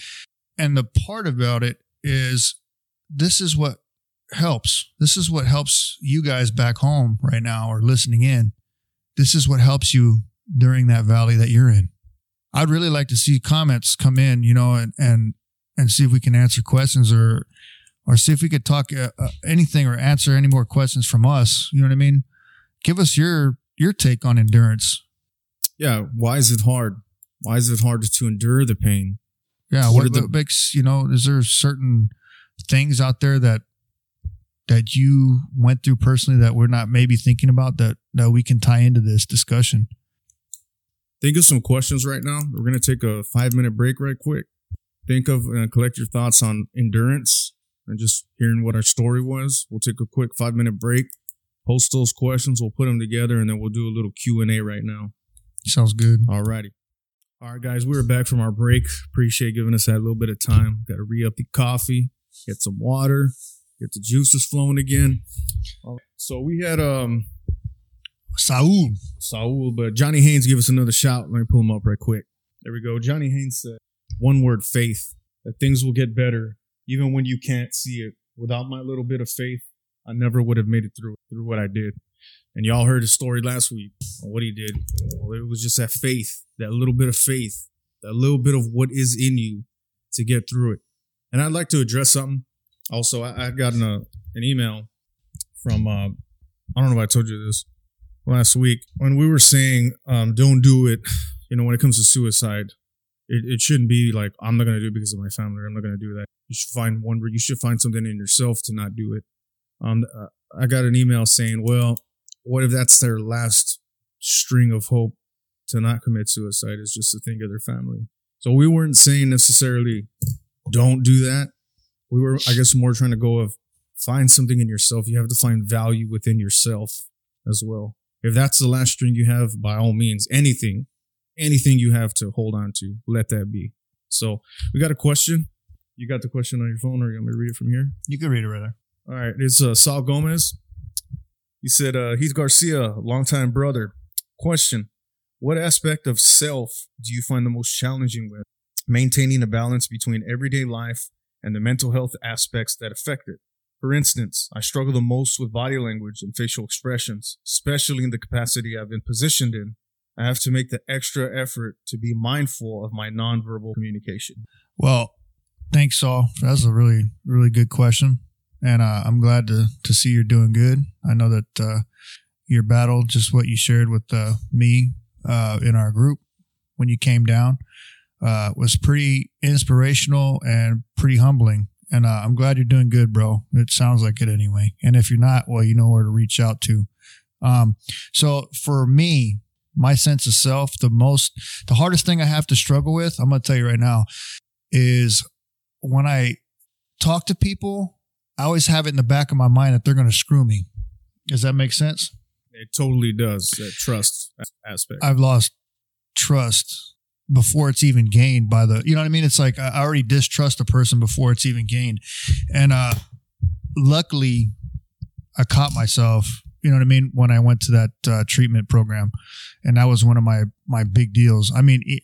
And the part about it is this is what helps. This is what helps you guys back home right now or listening in. This is what helps you during that valley that you're in. I'd really like to see comments come in, you know, and and and see if we can answer questions or or see if we could talk uh, uh, anything or answer any more questions from us. You know what I mean? Give us your your take on endurance. Yeah, why is it hard? Why is it hard to endure the pain? Yeah, what, what the, makes you know? Is there certain things out there that that you went through personally that we're not maybe thinking about that that we can tie into this discussion? Think of some questions right now. We're gonna take a five minute break right quick. Think of and uh, collect your thoughts on endurance and just hearing what our story was. We'll take a quick five minute break, post those questions, we'll put them together, and then we'll do a little Q and A right now. Sounds good. Alrighty. All right, guys, we are back from our break. Appreciate giving us that little bit of time. Got to re up the coffee, get some water, get the juices flowing again. So we had um Saul. Saul, but Johnny Haynes give us another shout. Let me pull him up right quick. There we go. Johnny Haynes said, one word faith, that things will get better even when you can't see it. Without my little bit of faith, I never would have made it through through what I did. And y'all heard his story last week on what he did. Well, it was just that faith, that little bit of faith, that little bit of what is in you to get through it. And I'd like to address something. Also, I, I got an, uh, an email from, uh, I don't know if I told you this last week when we were saying, um, don't do it. You know, when it comes to suicide, it, it shouldn't be like, I'm not going to do it because of my family. I'm not going to do that. You should find one you should find something in yourself to not do it. Um, uh, I got an email saying, well, what if that's their last string of hope to not commit suicide is just to think of their family? So we weren't saying necessarily don't do that. We were, I guess, more trying to go of find something in yourself. You have to find value within yourself as well. If that's the last string you have, by all means, anything, anything you have to hold on to, let that be. So we got a question. You got the question on your phone, or you want me to read it from here? You can read it right there. All right, it's uh, Saul Gomez. He said, uh, Heath Garcia, longtime brother. Question What aspect of self do you find the most challenging with maintaining a balance between everyday life and the mental health aspects that affect it? For instance, I struggle the most with body language and facial expressions, especially in the capacity I've been positioned in. I have to make the extra effort to be mindful of my nonverbal communication. Well, thanks, Saul. That's a really, really good question. And uh, I'm glad to, to see you're doing good. I know that uh, your battle, just what you shared with uh, me uh, in our group when you came down, uh, was pretty inspirational and pretty humbling. And uh, I'm glad you're doing good, bro. It sounds like it anyway. And if you're not, well, you know where to reach out to. Um, so for me, my sense of self, the most, the hardest thing I have to struggle with, I'm going to tell you right now, is when I talk to people, I always have it in the back of my mind that they're going to screw me. Does that make sense? It totally does, that trust aspect. I've lost trust before it's even gained by the, you know what I mean? It's like I already distrust a person before it's even gained. And uh, luckily, I caught myself you know what I mean? When I went to that uh, treatment program, and that was one of my my big deals. I mean, it,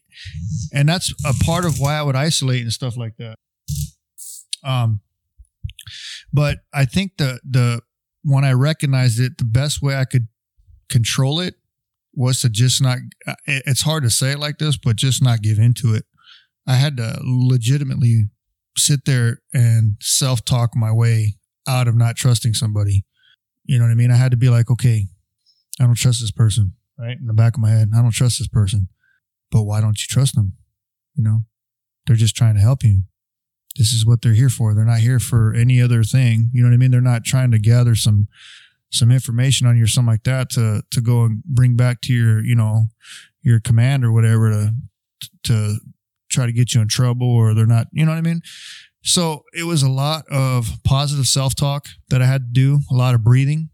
and that's a part of why I would isolate and stuff like that. Um, but I think the the when I recognized it, the best way I could control it was to just not. It's hard to say it like this, but just not give into it. I had to legitimately sit there and self talk my way out of not trusting somebody you know what I mean? I had to be like, okay, I don't trust this person, right? In the back of my head, I don't trust this person. But why don't you trust them? You know, they're just trying to help you. This is what they're here for. They're not here for any other thing. You know what I mean? They're not trying to gather some some information on you or something like that to to go and bring back to your, you know, your command or whatever to to try to get you in trouble or they're not, you know what I mean? So it was a lot of positive self talk that I had to do, a lot of breathing.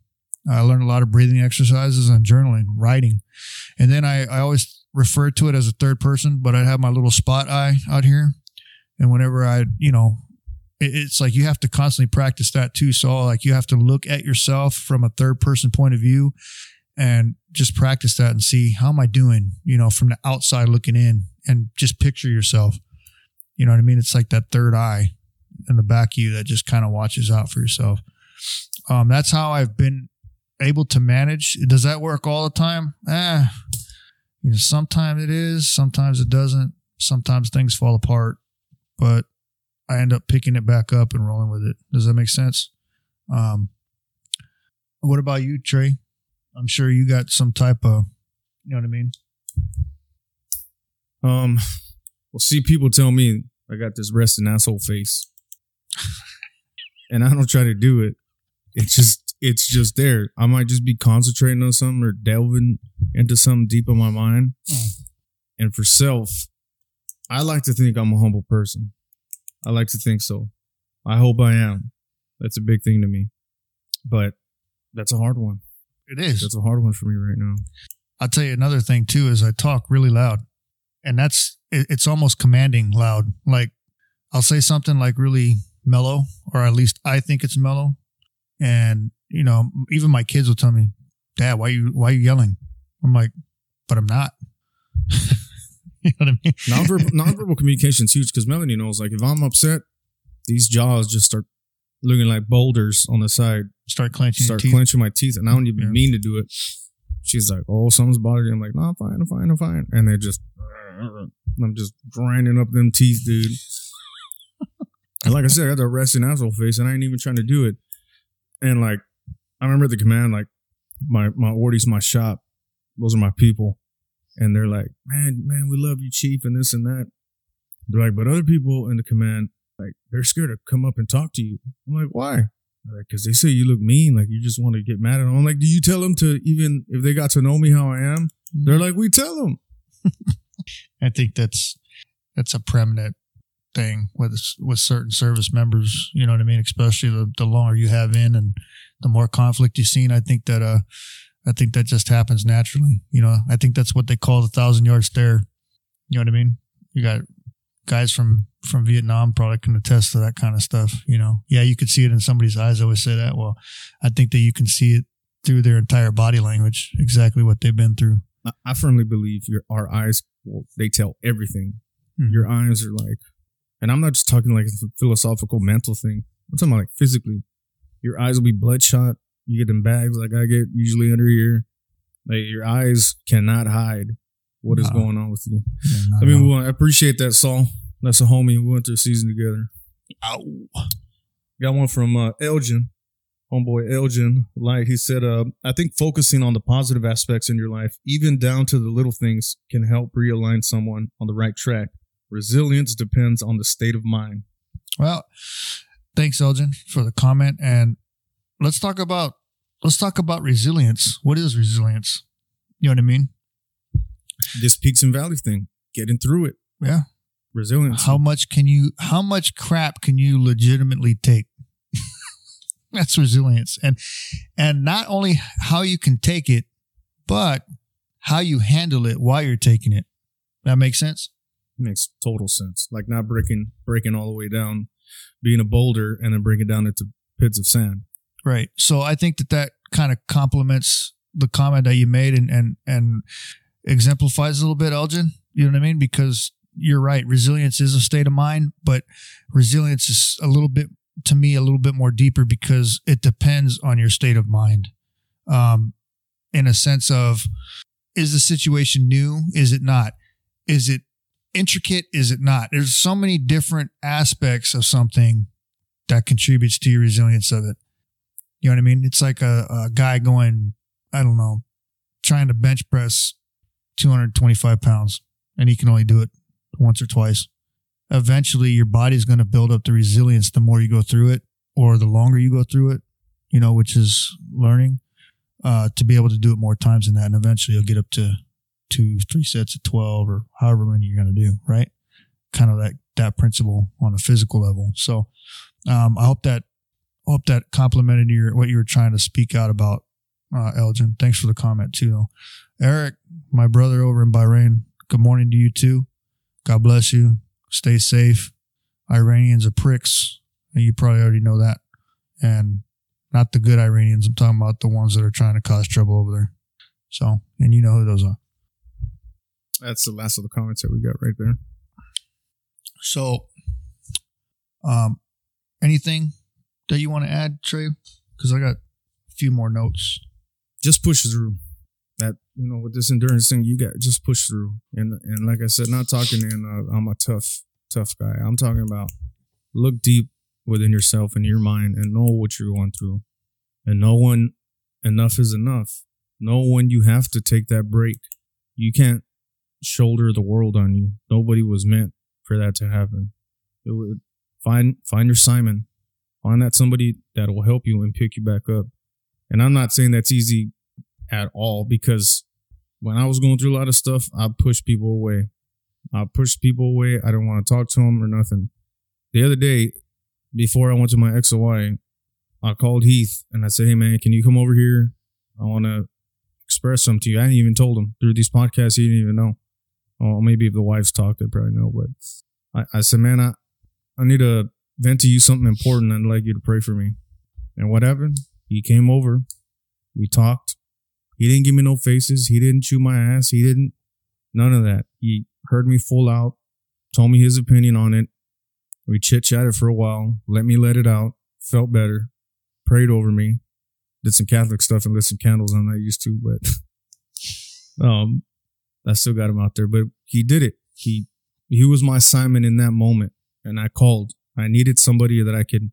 I learned a lot of breathing exercises and journaling, writing. And then I, I always refer to it as a third person, but I'd have my little spot eye out here. And whenever I, you know, it, it's like you have to constantly practice that too. So like you have to look at yourself from a third person point of view and just practice that and see how am I doing, you know, from the outside looking in and just picture yourself. You know what I mean? It's like that third eye in the back of you that just kind of watches out for yourself. Um, that's how I've been able to manage. Does that work all the time? Eh, you know, sometimes it is, sometimes it doesn't. Sometimes things fall apart, but I end up picking it back up and rolling with it. Does that make sense? Um, what about you, Trey? I'm sure you got some type of, you know what I mean? Um, well, see, people tell me I got this resting asshole face and I don't try to do it. It's just it's just there. I might just be concentrating on something or delving into something deep in my mind. Mm. And for self, I like to think I'm a humble person. I like to think so. I hope I am. That's a big thing to me. But that's a hard one. It is. That's a hard one for me right now. I'll tell you another thing too is I talk really loud, and that's it, it's almost commanding loud. Like I'll say something like really mellow, or at least I think it's mellow, and you know even my kids will tell me, "Dad, why you why you yelling?" I'm like, "But I'm not." you know what I mean? Nonverbal, nonverbal communication is huge because Melanie knows. Like if I'm upset, these jaws just start looking like boulders on the side. Start clenching. Start clenching my teeth, and I don't even Yeah. mean to do it. She's like, "Oh, something's bothering you." I'm like, "No, I'm fine. I'm fine. I'm fine." And they just, I'm just grinding up them teeth, dude. and like I said, I got the resting asshole face, and I ain't even trying to do it. And like, I remember the command, like my my ordies, my shop, those are my people, and they're like, "Man, man, we love you, chief," and this and that. They're like, but other people in the command, like, they're scared to come up and talk to you. I'm like, why? Because they say you look mean, like you just want to get mad at them. I'm like, do you tell them to even if they got to know me how I am? They're like, we tell them. I think that's that's a permanent thing with with certain service members. You know what I mean? Especially the, the longer you have in and the more conflict you've seen. I think that uh, I think that just happens naturally. You know, I think that's what they call the thousand yard stare. You know what I mean? You got guys from from Vietnam probably can attest to that kind of stuff. You know, yeah, you could see it in somebody's eyes. I always say that. Well, I think that you can see it through their entire body language, exactly what they've been through. I, firmly believe your our eyes, well, they tell everything. Mhm. Your eyes are like, and I'm not just talking like a philosophical, mental thing. I'm talking about like physically. Your eyes will be bloodshot. You get them bags like I get usually under here. Like your eyes cannot hide what is Nah. going on with you. Yeah, I mean, we want, I appreciate that, Saul. That's a homie. We went through a season together. Got one from uh, Elgin, homeboy Elgin. Like he said, uh, I think focusing on the positive aspects in your life, even down to the little things, can help realign someone on the right track. Resilience depends on the state of mind. Well, thanks, Elgin, for the comment. And let's talk about let's talk about resilience. What is resilience? You know what I mean? This peaks and valleys thing, getting through it, Yeah. resilience. How much can you how much crap can you legitimately take? That's resilience. And and not only how you can take it, but how you handle it while you're taking it. That makes sense? makes total sense. Like not breaking breaking all the way down, being a boulder, and then breaking down into pits of sand. Right. So I think that that kind of complements the comment that you made and and and exemplifies a little bit, Elgin. You know what I mean? Because you're right. Resilience is a state of mind, but resilience is a little bit to me a little bit more deeper because it depends on your state of mind. Um, in a sense of, is the situation new? Is it not? Is it intricate? Is it not? There's so many different aspects of something that contributes to your resilience of it. You know what I mean? It's like a, a guy going, I don't know, trying to bench press 225 pounds and he can only do it once or twice. Eventually, your body's going to build up the resilience the more you go through it or the longer you go through it, you know, which is learning uh, to be able to do it more times than that. And eventually, you'll get up to two, three sets of 12 or however many you're going to do, right? Kind of that, that principle on a physical level. So, um, I hope that hope that complimented your what you were trying to speak out about, uh, Elgin. Thanks for the comment too. Eric, my brother over in Bahrain. Good morning to you too. God bless you. Stay safe. Iranians are pricks, and you probably already know that. And not the good Iranians. I'm talking about the ones that are trying to cause trouble over there. So, and you know who those are. That's the last of the comments that we got right there. So, um, anything that you want to add, Trey? Because I got a few more notes. just push through. That you know, with this endurance thing, you got just push through. And and like I said, not talking in uh, I'm a tough tough guy. I'm talking about look deep within yourself and your mind and know what you're going through. And know when enough is enough. Know when you have to take that break. You can't shoulder the world on you. Nobody was meant for that to happen. It would find find your Simon. Find that somebody that will help you and pick you back up. And I'm not saying that's easy at all because when I was going through a lot of stuff, I pushed people away. I pushed people away. I didn't want to talk to them or nothing. The other day, before I went to my XOI, I called Heath and I said, "Hey man, can you come over here? I want to express something to you." I didn't even told him through these podcasts. He didn't even know. Well, maybe if the wives talked, they probably know. But I, I said, "Man, I I need to vent to you something important I'd like you to pray for me." And what happened? He came over. We talked. He didn't give me no faces. He didn't chew my ass. He didn't none of that. He heard me full out, told me his opinion on it. We chit chatted for a while, let me let it out, felt better, prayed over me, did some Catholic stuff and lit some candles I'm not used to, but um I still got him out there. But he did it. He he was my Simon in that moment. And I called. I needed somebody that I could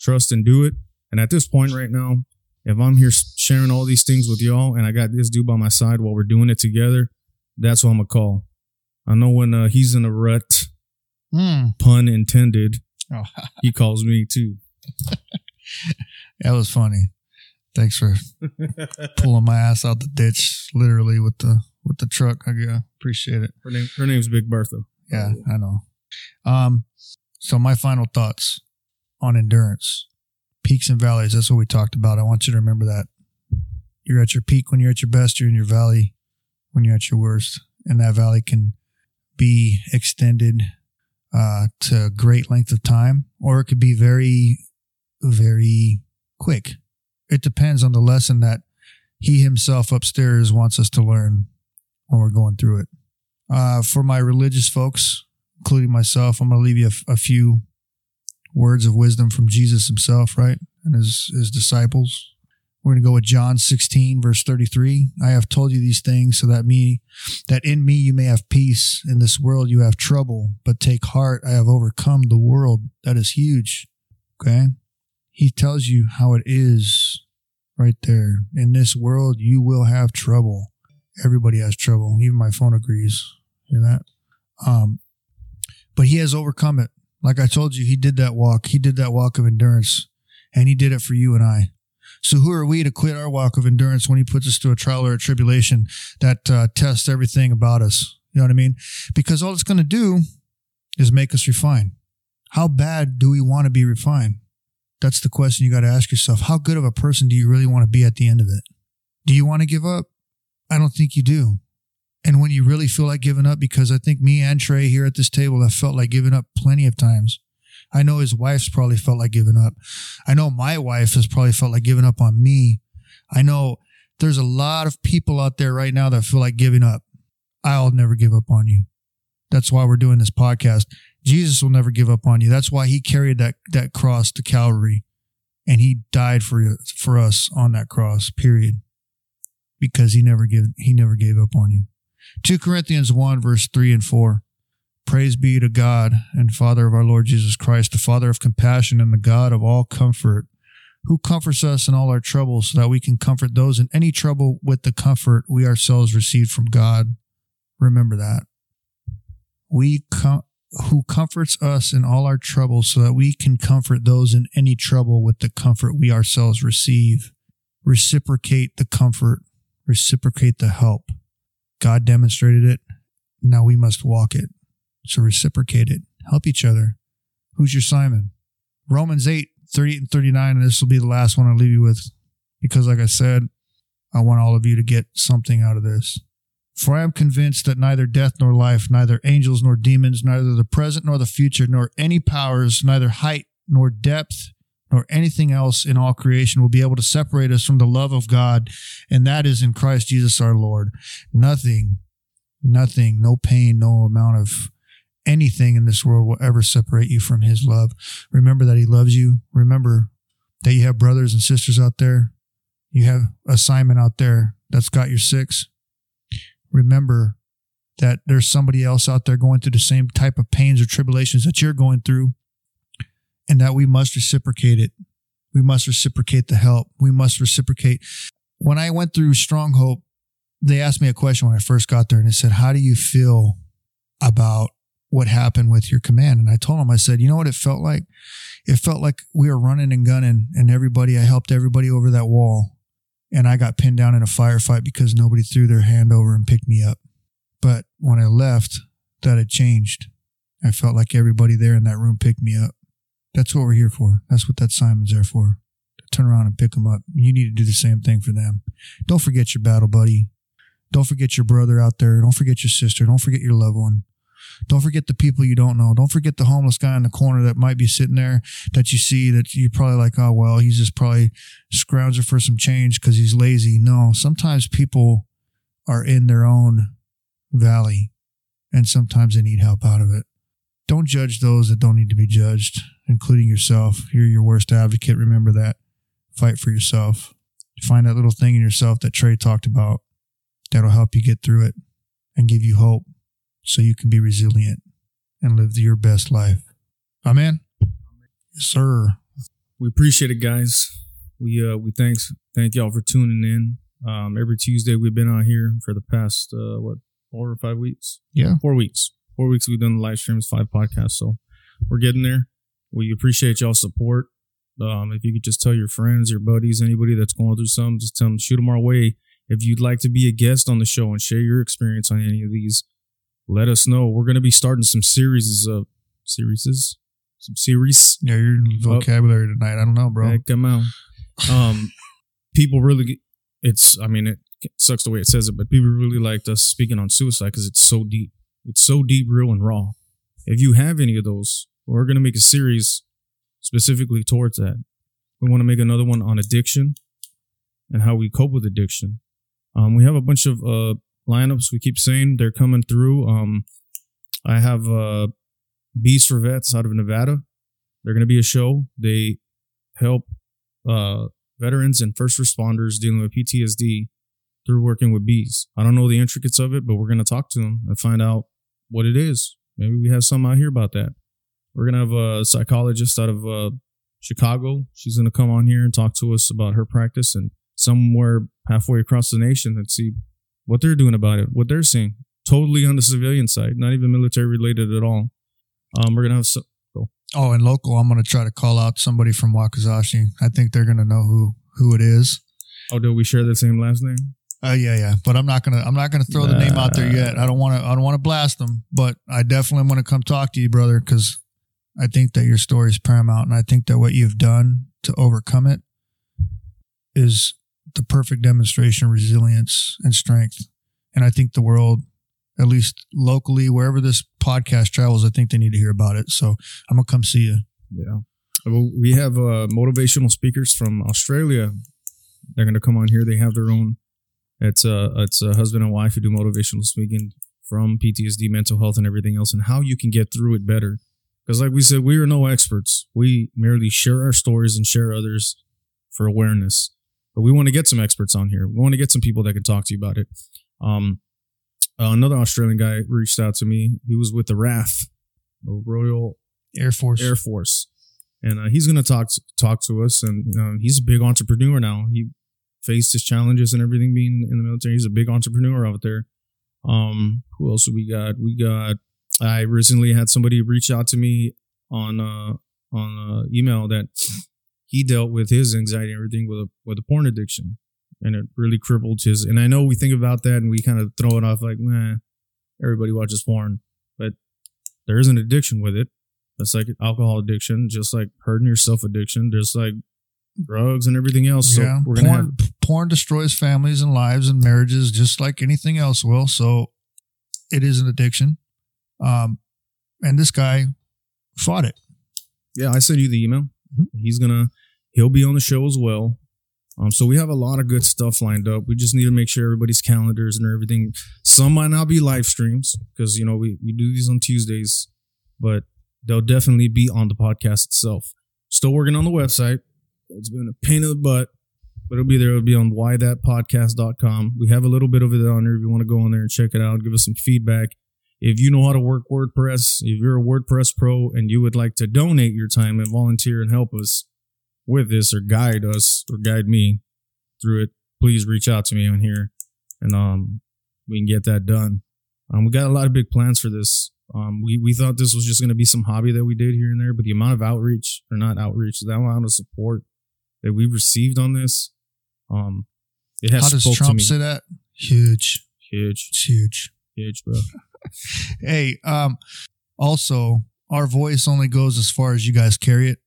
trust and do it. And at this point right now, if I'm here sharing all these things with y'all and I got this dude by my side while we're doing it together, that's what I'm gonna call. I know when uh, he's in a rut, Mm. pun intended, Oh, he calls me too. that was funny. Thanks for pulling my ass out the ditch, literally with the with the truck. I yeah, appreciate it. Her name, her name's Big Bertha. Yeah, I know. Um, so my final thoughts on endurance, peaks and valleys. That's what we talked about. I want you to remember that. You're at your peak when you're at your best. You're in your valley when you're at your worst, and that valley can be extended uh, to a great length of time, or it could be very, very quick. It depends on the lesson that he himself upstairs wants us to learn when we're going through it. Uh, for my religious folks, including myself, I'm going to leave you a few words of wisdom from Jesus himself, right? And his, his disciples. We're going to go with John 16, verse 33. I have told you these things so that me, that in me you may have peace. In this world you have trouble, but take heart. I have overcome the world. That is huge. Okay. He tells you how it is right there. In this world you will have trouble. Everybody has trouble. Even my phone agrees. Hear that? Um, but he has overcome it. Like I told you, he did that walk. He did that walk of endurance, and he did it for you and I. So who are we to quit our walk of endurance when he puts us to a trial or a tribulation that uh, tests everything about us? You know what I mean? Because all it's going to do is make us refine. How bad do we want to be refined? That's the question you got to ask yourself. How good of a person do you really want to be at the end of it? Do you want to give up? I don't think you do. And when you really feel like giving up, because I think me and Trey here at this table have felt like giving up plenty of times. I know his wife's probably felt like giving up. I know my wife has probably felt like giving up on me. I know there's a lot of people out there right now that feel like giving up. I'll never give up on you. That's why we're doing this podcast. Jesus will never give up on you. That's why he carried that, that cross to Calvary and he died for for us on that cross, period. Because he never give, he never gave up on you. 2 Corinthians 1 verse 3 and 4. Praise be to God and Father of our Lord Jesus Christ, the Father of compassion and the God of all comfort, who comforts us in all our troubles so that we can comfort those in any trouble with the comfort we ourselves received from God. Remember that. We com- who comforts us in all our troubles so that we can comfort those in any trouble with the comfort we ourselves receive. Reciprocate the comfort, reciprocate the help. God demonstrated it. Now we must walk it. So reciprocate it. Help each other. Who's your Simon? Romans 8, 38 and 39. And this will be the last one I'll leave you with because, like I said, I want all of you to get something out of this. For I am convinced that neither death nor life, neither angels nor demons, neither the present nor the future, nor any powers, neither height nor depth, nor anything else in all creation will be able to separate us from the love of God, and that is in Christ Jesus our Lord. Nothing, nothing, no pain, no amount of anything in this world will ever separate you from His love. Remember that He loves you. Remember that you have brothers and sisters out there. You have a Simon out there that's got your six. Remember that there's somebody else out there going through the same type of pains or tribulations that you're going through, and that we must reciprocate it. We must reciprocate the help. We must reciprocate. When I went through Strong Hope, they asked me a question when I first got there, and they said, How do you feel about what happened with your command? And I told them, I said, You know what it felt like? It felt like we were running and gunning, and everybody, I helped everybody over that wall and I got pinned down in a firefight because nobody threw their hand over and picked me up. But when I left, that had changed. I felt like everybody there in that room picked me up. That's what we're here for. That's what that Simon's there for. Turn around and pick them up. You need to do the same thing for them. Don't forget your battle buddy. Don't forget your brother out there. Don't forget your sister. Don't forget your loved one. Don't forget the people you don't know. Don't forget the homeless guy in the corner that might be sitting there that you see that you're probably like, oh, well, he's just probably scrounging for some change because he's lazy. No, sometimes people are in their own valley and sometimes they need help out of it. Don't judge those that don't need to be judged, including yourself. You're your worst advocate. Remember that. Fight for yourself. Find that little thing in yourself that Trey talked about that'll help you get through it and give you hope so you can be resilient and live your best life. Amen. Yes, sir. We appreciate it, guys. We uh we thanks thank y'all for tuning in. Um, every Tuesday we've been on here for the past uh what four or five weeks. Yeah. four weeks. Four weeks we've done the live streams, five podcasts. So we're getting there. We appreciate y'all support. Um, if you could just tell your friends, your buddies, anybody that's going through something, just tell them shoot them our way. If you'd like to be a guest on the show and share your experience on any of these, let us know. We're going to be starting some series of series, some series. Yeah, your vocabulary tonight. I don't know, bro. Come out. Um, people really, get- it's. I mean, it sucks the way it says it, but people really liked us speaking on suicide because it's so deep. It's so deep, real, and raw. If you have any of those, we're going to make a series specifically towards that. We want to make another one on addiction and how we cope with addiction. Um, we have a bunch of uh, lineups. We keep saying they're coming through. Um, I have uh, Bees for Vets out of Nevada. They're going to be a show. They help uh, veterans and first responders dealing with PTSD through working with bees. I don't know the intricates of it, but we're going to talk to them and find out what it is. Maybe we have some out here about that. We're going to have a psychologist out of uh, Chicago. She's going to come on here and talk to us about her practice and somewhere halfway across the nation and see what they're doing about it, what they're seeing. Totally on the civilian side, not even military related at all. Um, we're going to have some, Oh, and local, I'm going to try to call out somebody from Wakizashi. I think they're going to know who who it is. oh, do we share the same last name? Uh, yeah, yeah, but I'm not gonna I'm not gonna throw the name out there yet. I don't want to I don't want to blast them, but I definitely want to come talk to you, brother, because I think that your story is paramount, and I think that what you've done to overcome it is the perfect demonstration of resilience and strength. And I think the world, at least locally, wherever this podcast travels, I think they need to hear about it. So I'm gonna come see you. Yeah. Well, we have uh, motivational speakers from Australia. They're going to come on here. They have their own. It's a it's a husband and wife who do motivational speaking from PTSD, mental health, and everything else, and how you can get through it better. Because, like we said, we are no experts. We merely share our stories and share others for awareness. But we want to get some experts on here. We want to get some people that can talk to you about it. Um, uh, another Australian guy reached out to me. He was with the RAF, the Royal Air Force. Air Force, and uh, he's going to talk talk to us. And uh, he's a big entrepreneur now. He faced his challenges and everything being in the military. He's a big entrepreneur out there. Um, who else we got? We got. I recently had somebody reach out to me on uh on uh, email that he dealt with his anxiety and everything with a with a porn addiction, and it really crippled his. And I know we think about that and we kind of throw it off like, nah, everybody watches porn, but there is an addiction with it. That's like alcohol addiction, just like hurting yourself addiction, just like drugs and everything else. So yeah, we're gonna porn, have porn destroys families and lives and marriages just like anything else will. So it is an addiction. Um, and this guy fought it. yeah. I sent you the email. Mhm. He's gonna he'll be on the show as well. Um, so we have a lot of good stuff lined up. We just need to make sure everybody's calendars and everything. Some might not be live streams because you know we, we do these on Tuesdays, but they'll definitely be on the podcast itself. Still working on the website. It's been a pain in the butt, but it'll be there. It'll be on whythatpodcast.com. We have a little bit of it on there if you want to go on there and check it out, give us some feedback. If you know how to work WordPress, if you're a WordPress pro and you would like to donate your time and volunteer and help us with this or guide us or guide me through it, please reach out to me on here and um we can get that done. Um, we got a lot of big plans for this. Um, we, we thought this was just going to be some hobby that we did here and there, but the amount of outreach or not outreach, the amount of support that we received on this, um, it has How does spoke to Trump me. say that? Huge. Huge, It's huge. huge, bro. Hey, um, also, our voice only goes as far as you guys carry it.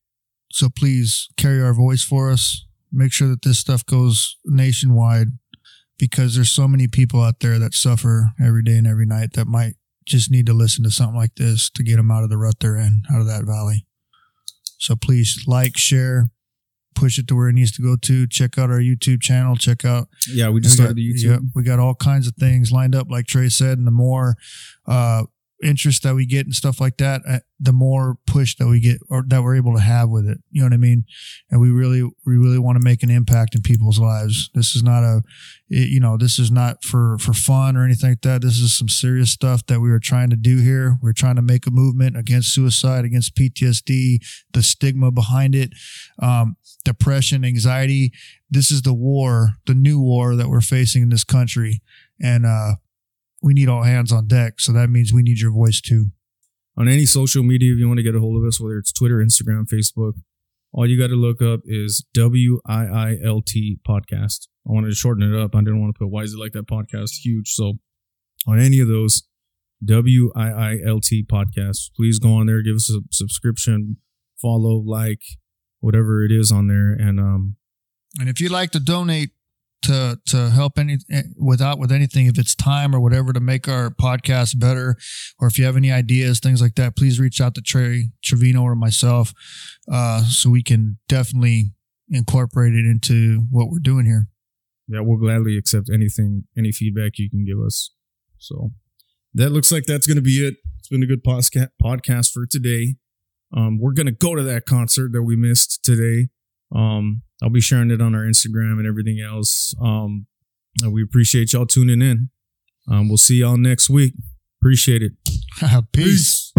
So please carry our voice for us. make sure that this stuff goes nationwide because there's so many people out there that suffer every day and every night that might just need to listen to something like this to get them out of the rut they're in, out of that valley. So please like, share, push it to where it needs to go to. Check out our YouTube channel. Check out. Yeah, we just we started got, the YouTube. yeah, we got all kinds of things lined up, like Trey said, and the more uh, interest that we get and stuff like that, uh, the more push that we get or that we're able to have with it. You know what I mean? And we really, we really want to make an impact in people's lives. This is not a, it- you know, this is not for for fun or anything like that. This is some serious stuff that we are trying to do here. We're trying to make a movement against suicide, against PTSD, the stigma behind it, um, depression, anxiety. This is the war, the new war that we're facing in this country, and uh, we need all hands on deck. So that means we need your voice too. on any social media if you want to get a hold of us, whether it's Twitter, Instagram, Facebook. All you got to look up is W I I L T podcast. I wanted to shorten it up. I didn't want to put why is it like that podcast huge. So on any of those W I I L T podcasts, please go on there, give us a subscription, follow, like, whatever it is on there, and um, And if you'd like to donate to to help any eh, without with anything, if it's time or whatever to make our podcast better, or if you have any ideas, things like that, please reach out to Trey Trevino or myself, uh, so we can definitely incorporate it into what we're doing here. yeah, we'll gladly accept anything, any feedback you can give us. So that looks like that's going to be it. It's been a good podcast for today. Um, we're going to go to that concert that we missed today. Um, I'll be sharing it on our Instagram and everything else. Um, and we appreciate y'all tuning in. Um, we'll see y'all next week. Appreciate it. Peace.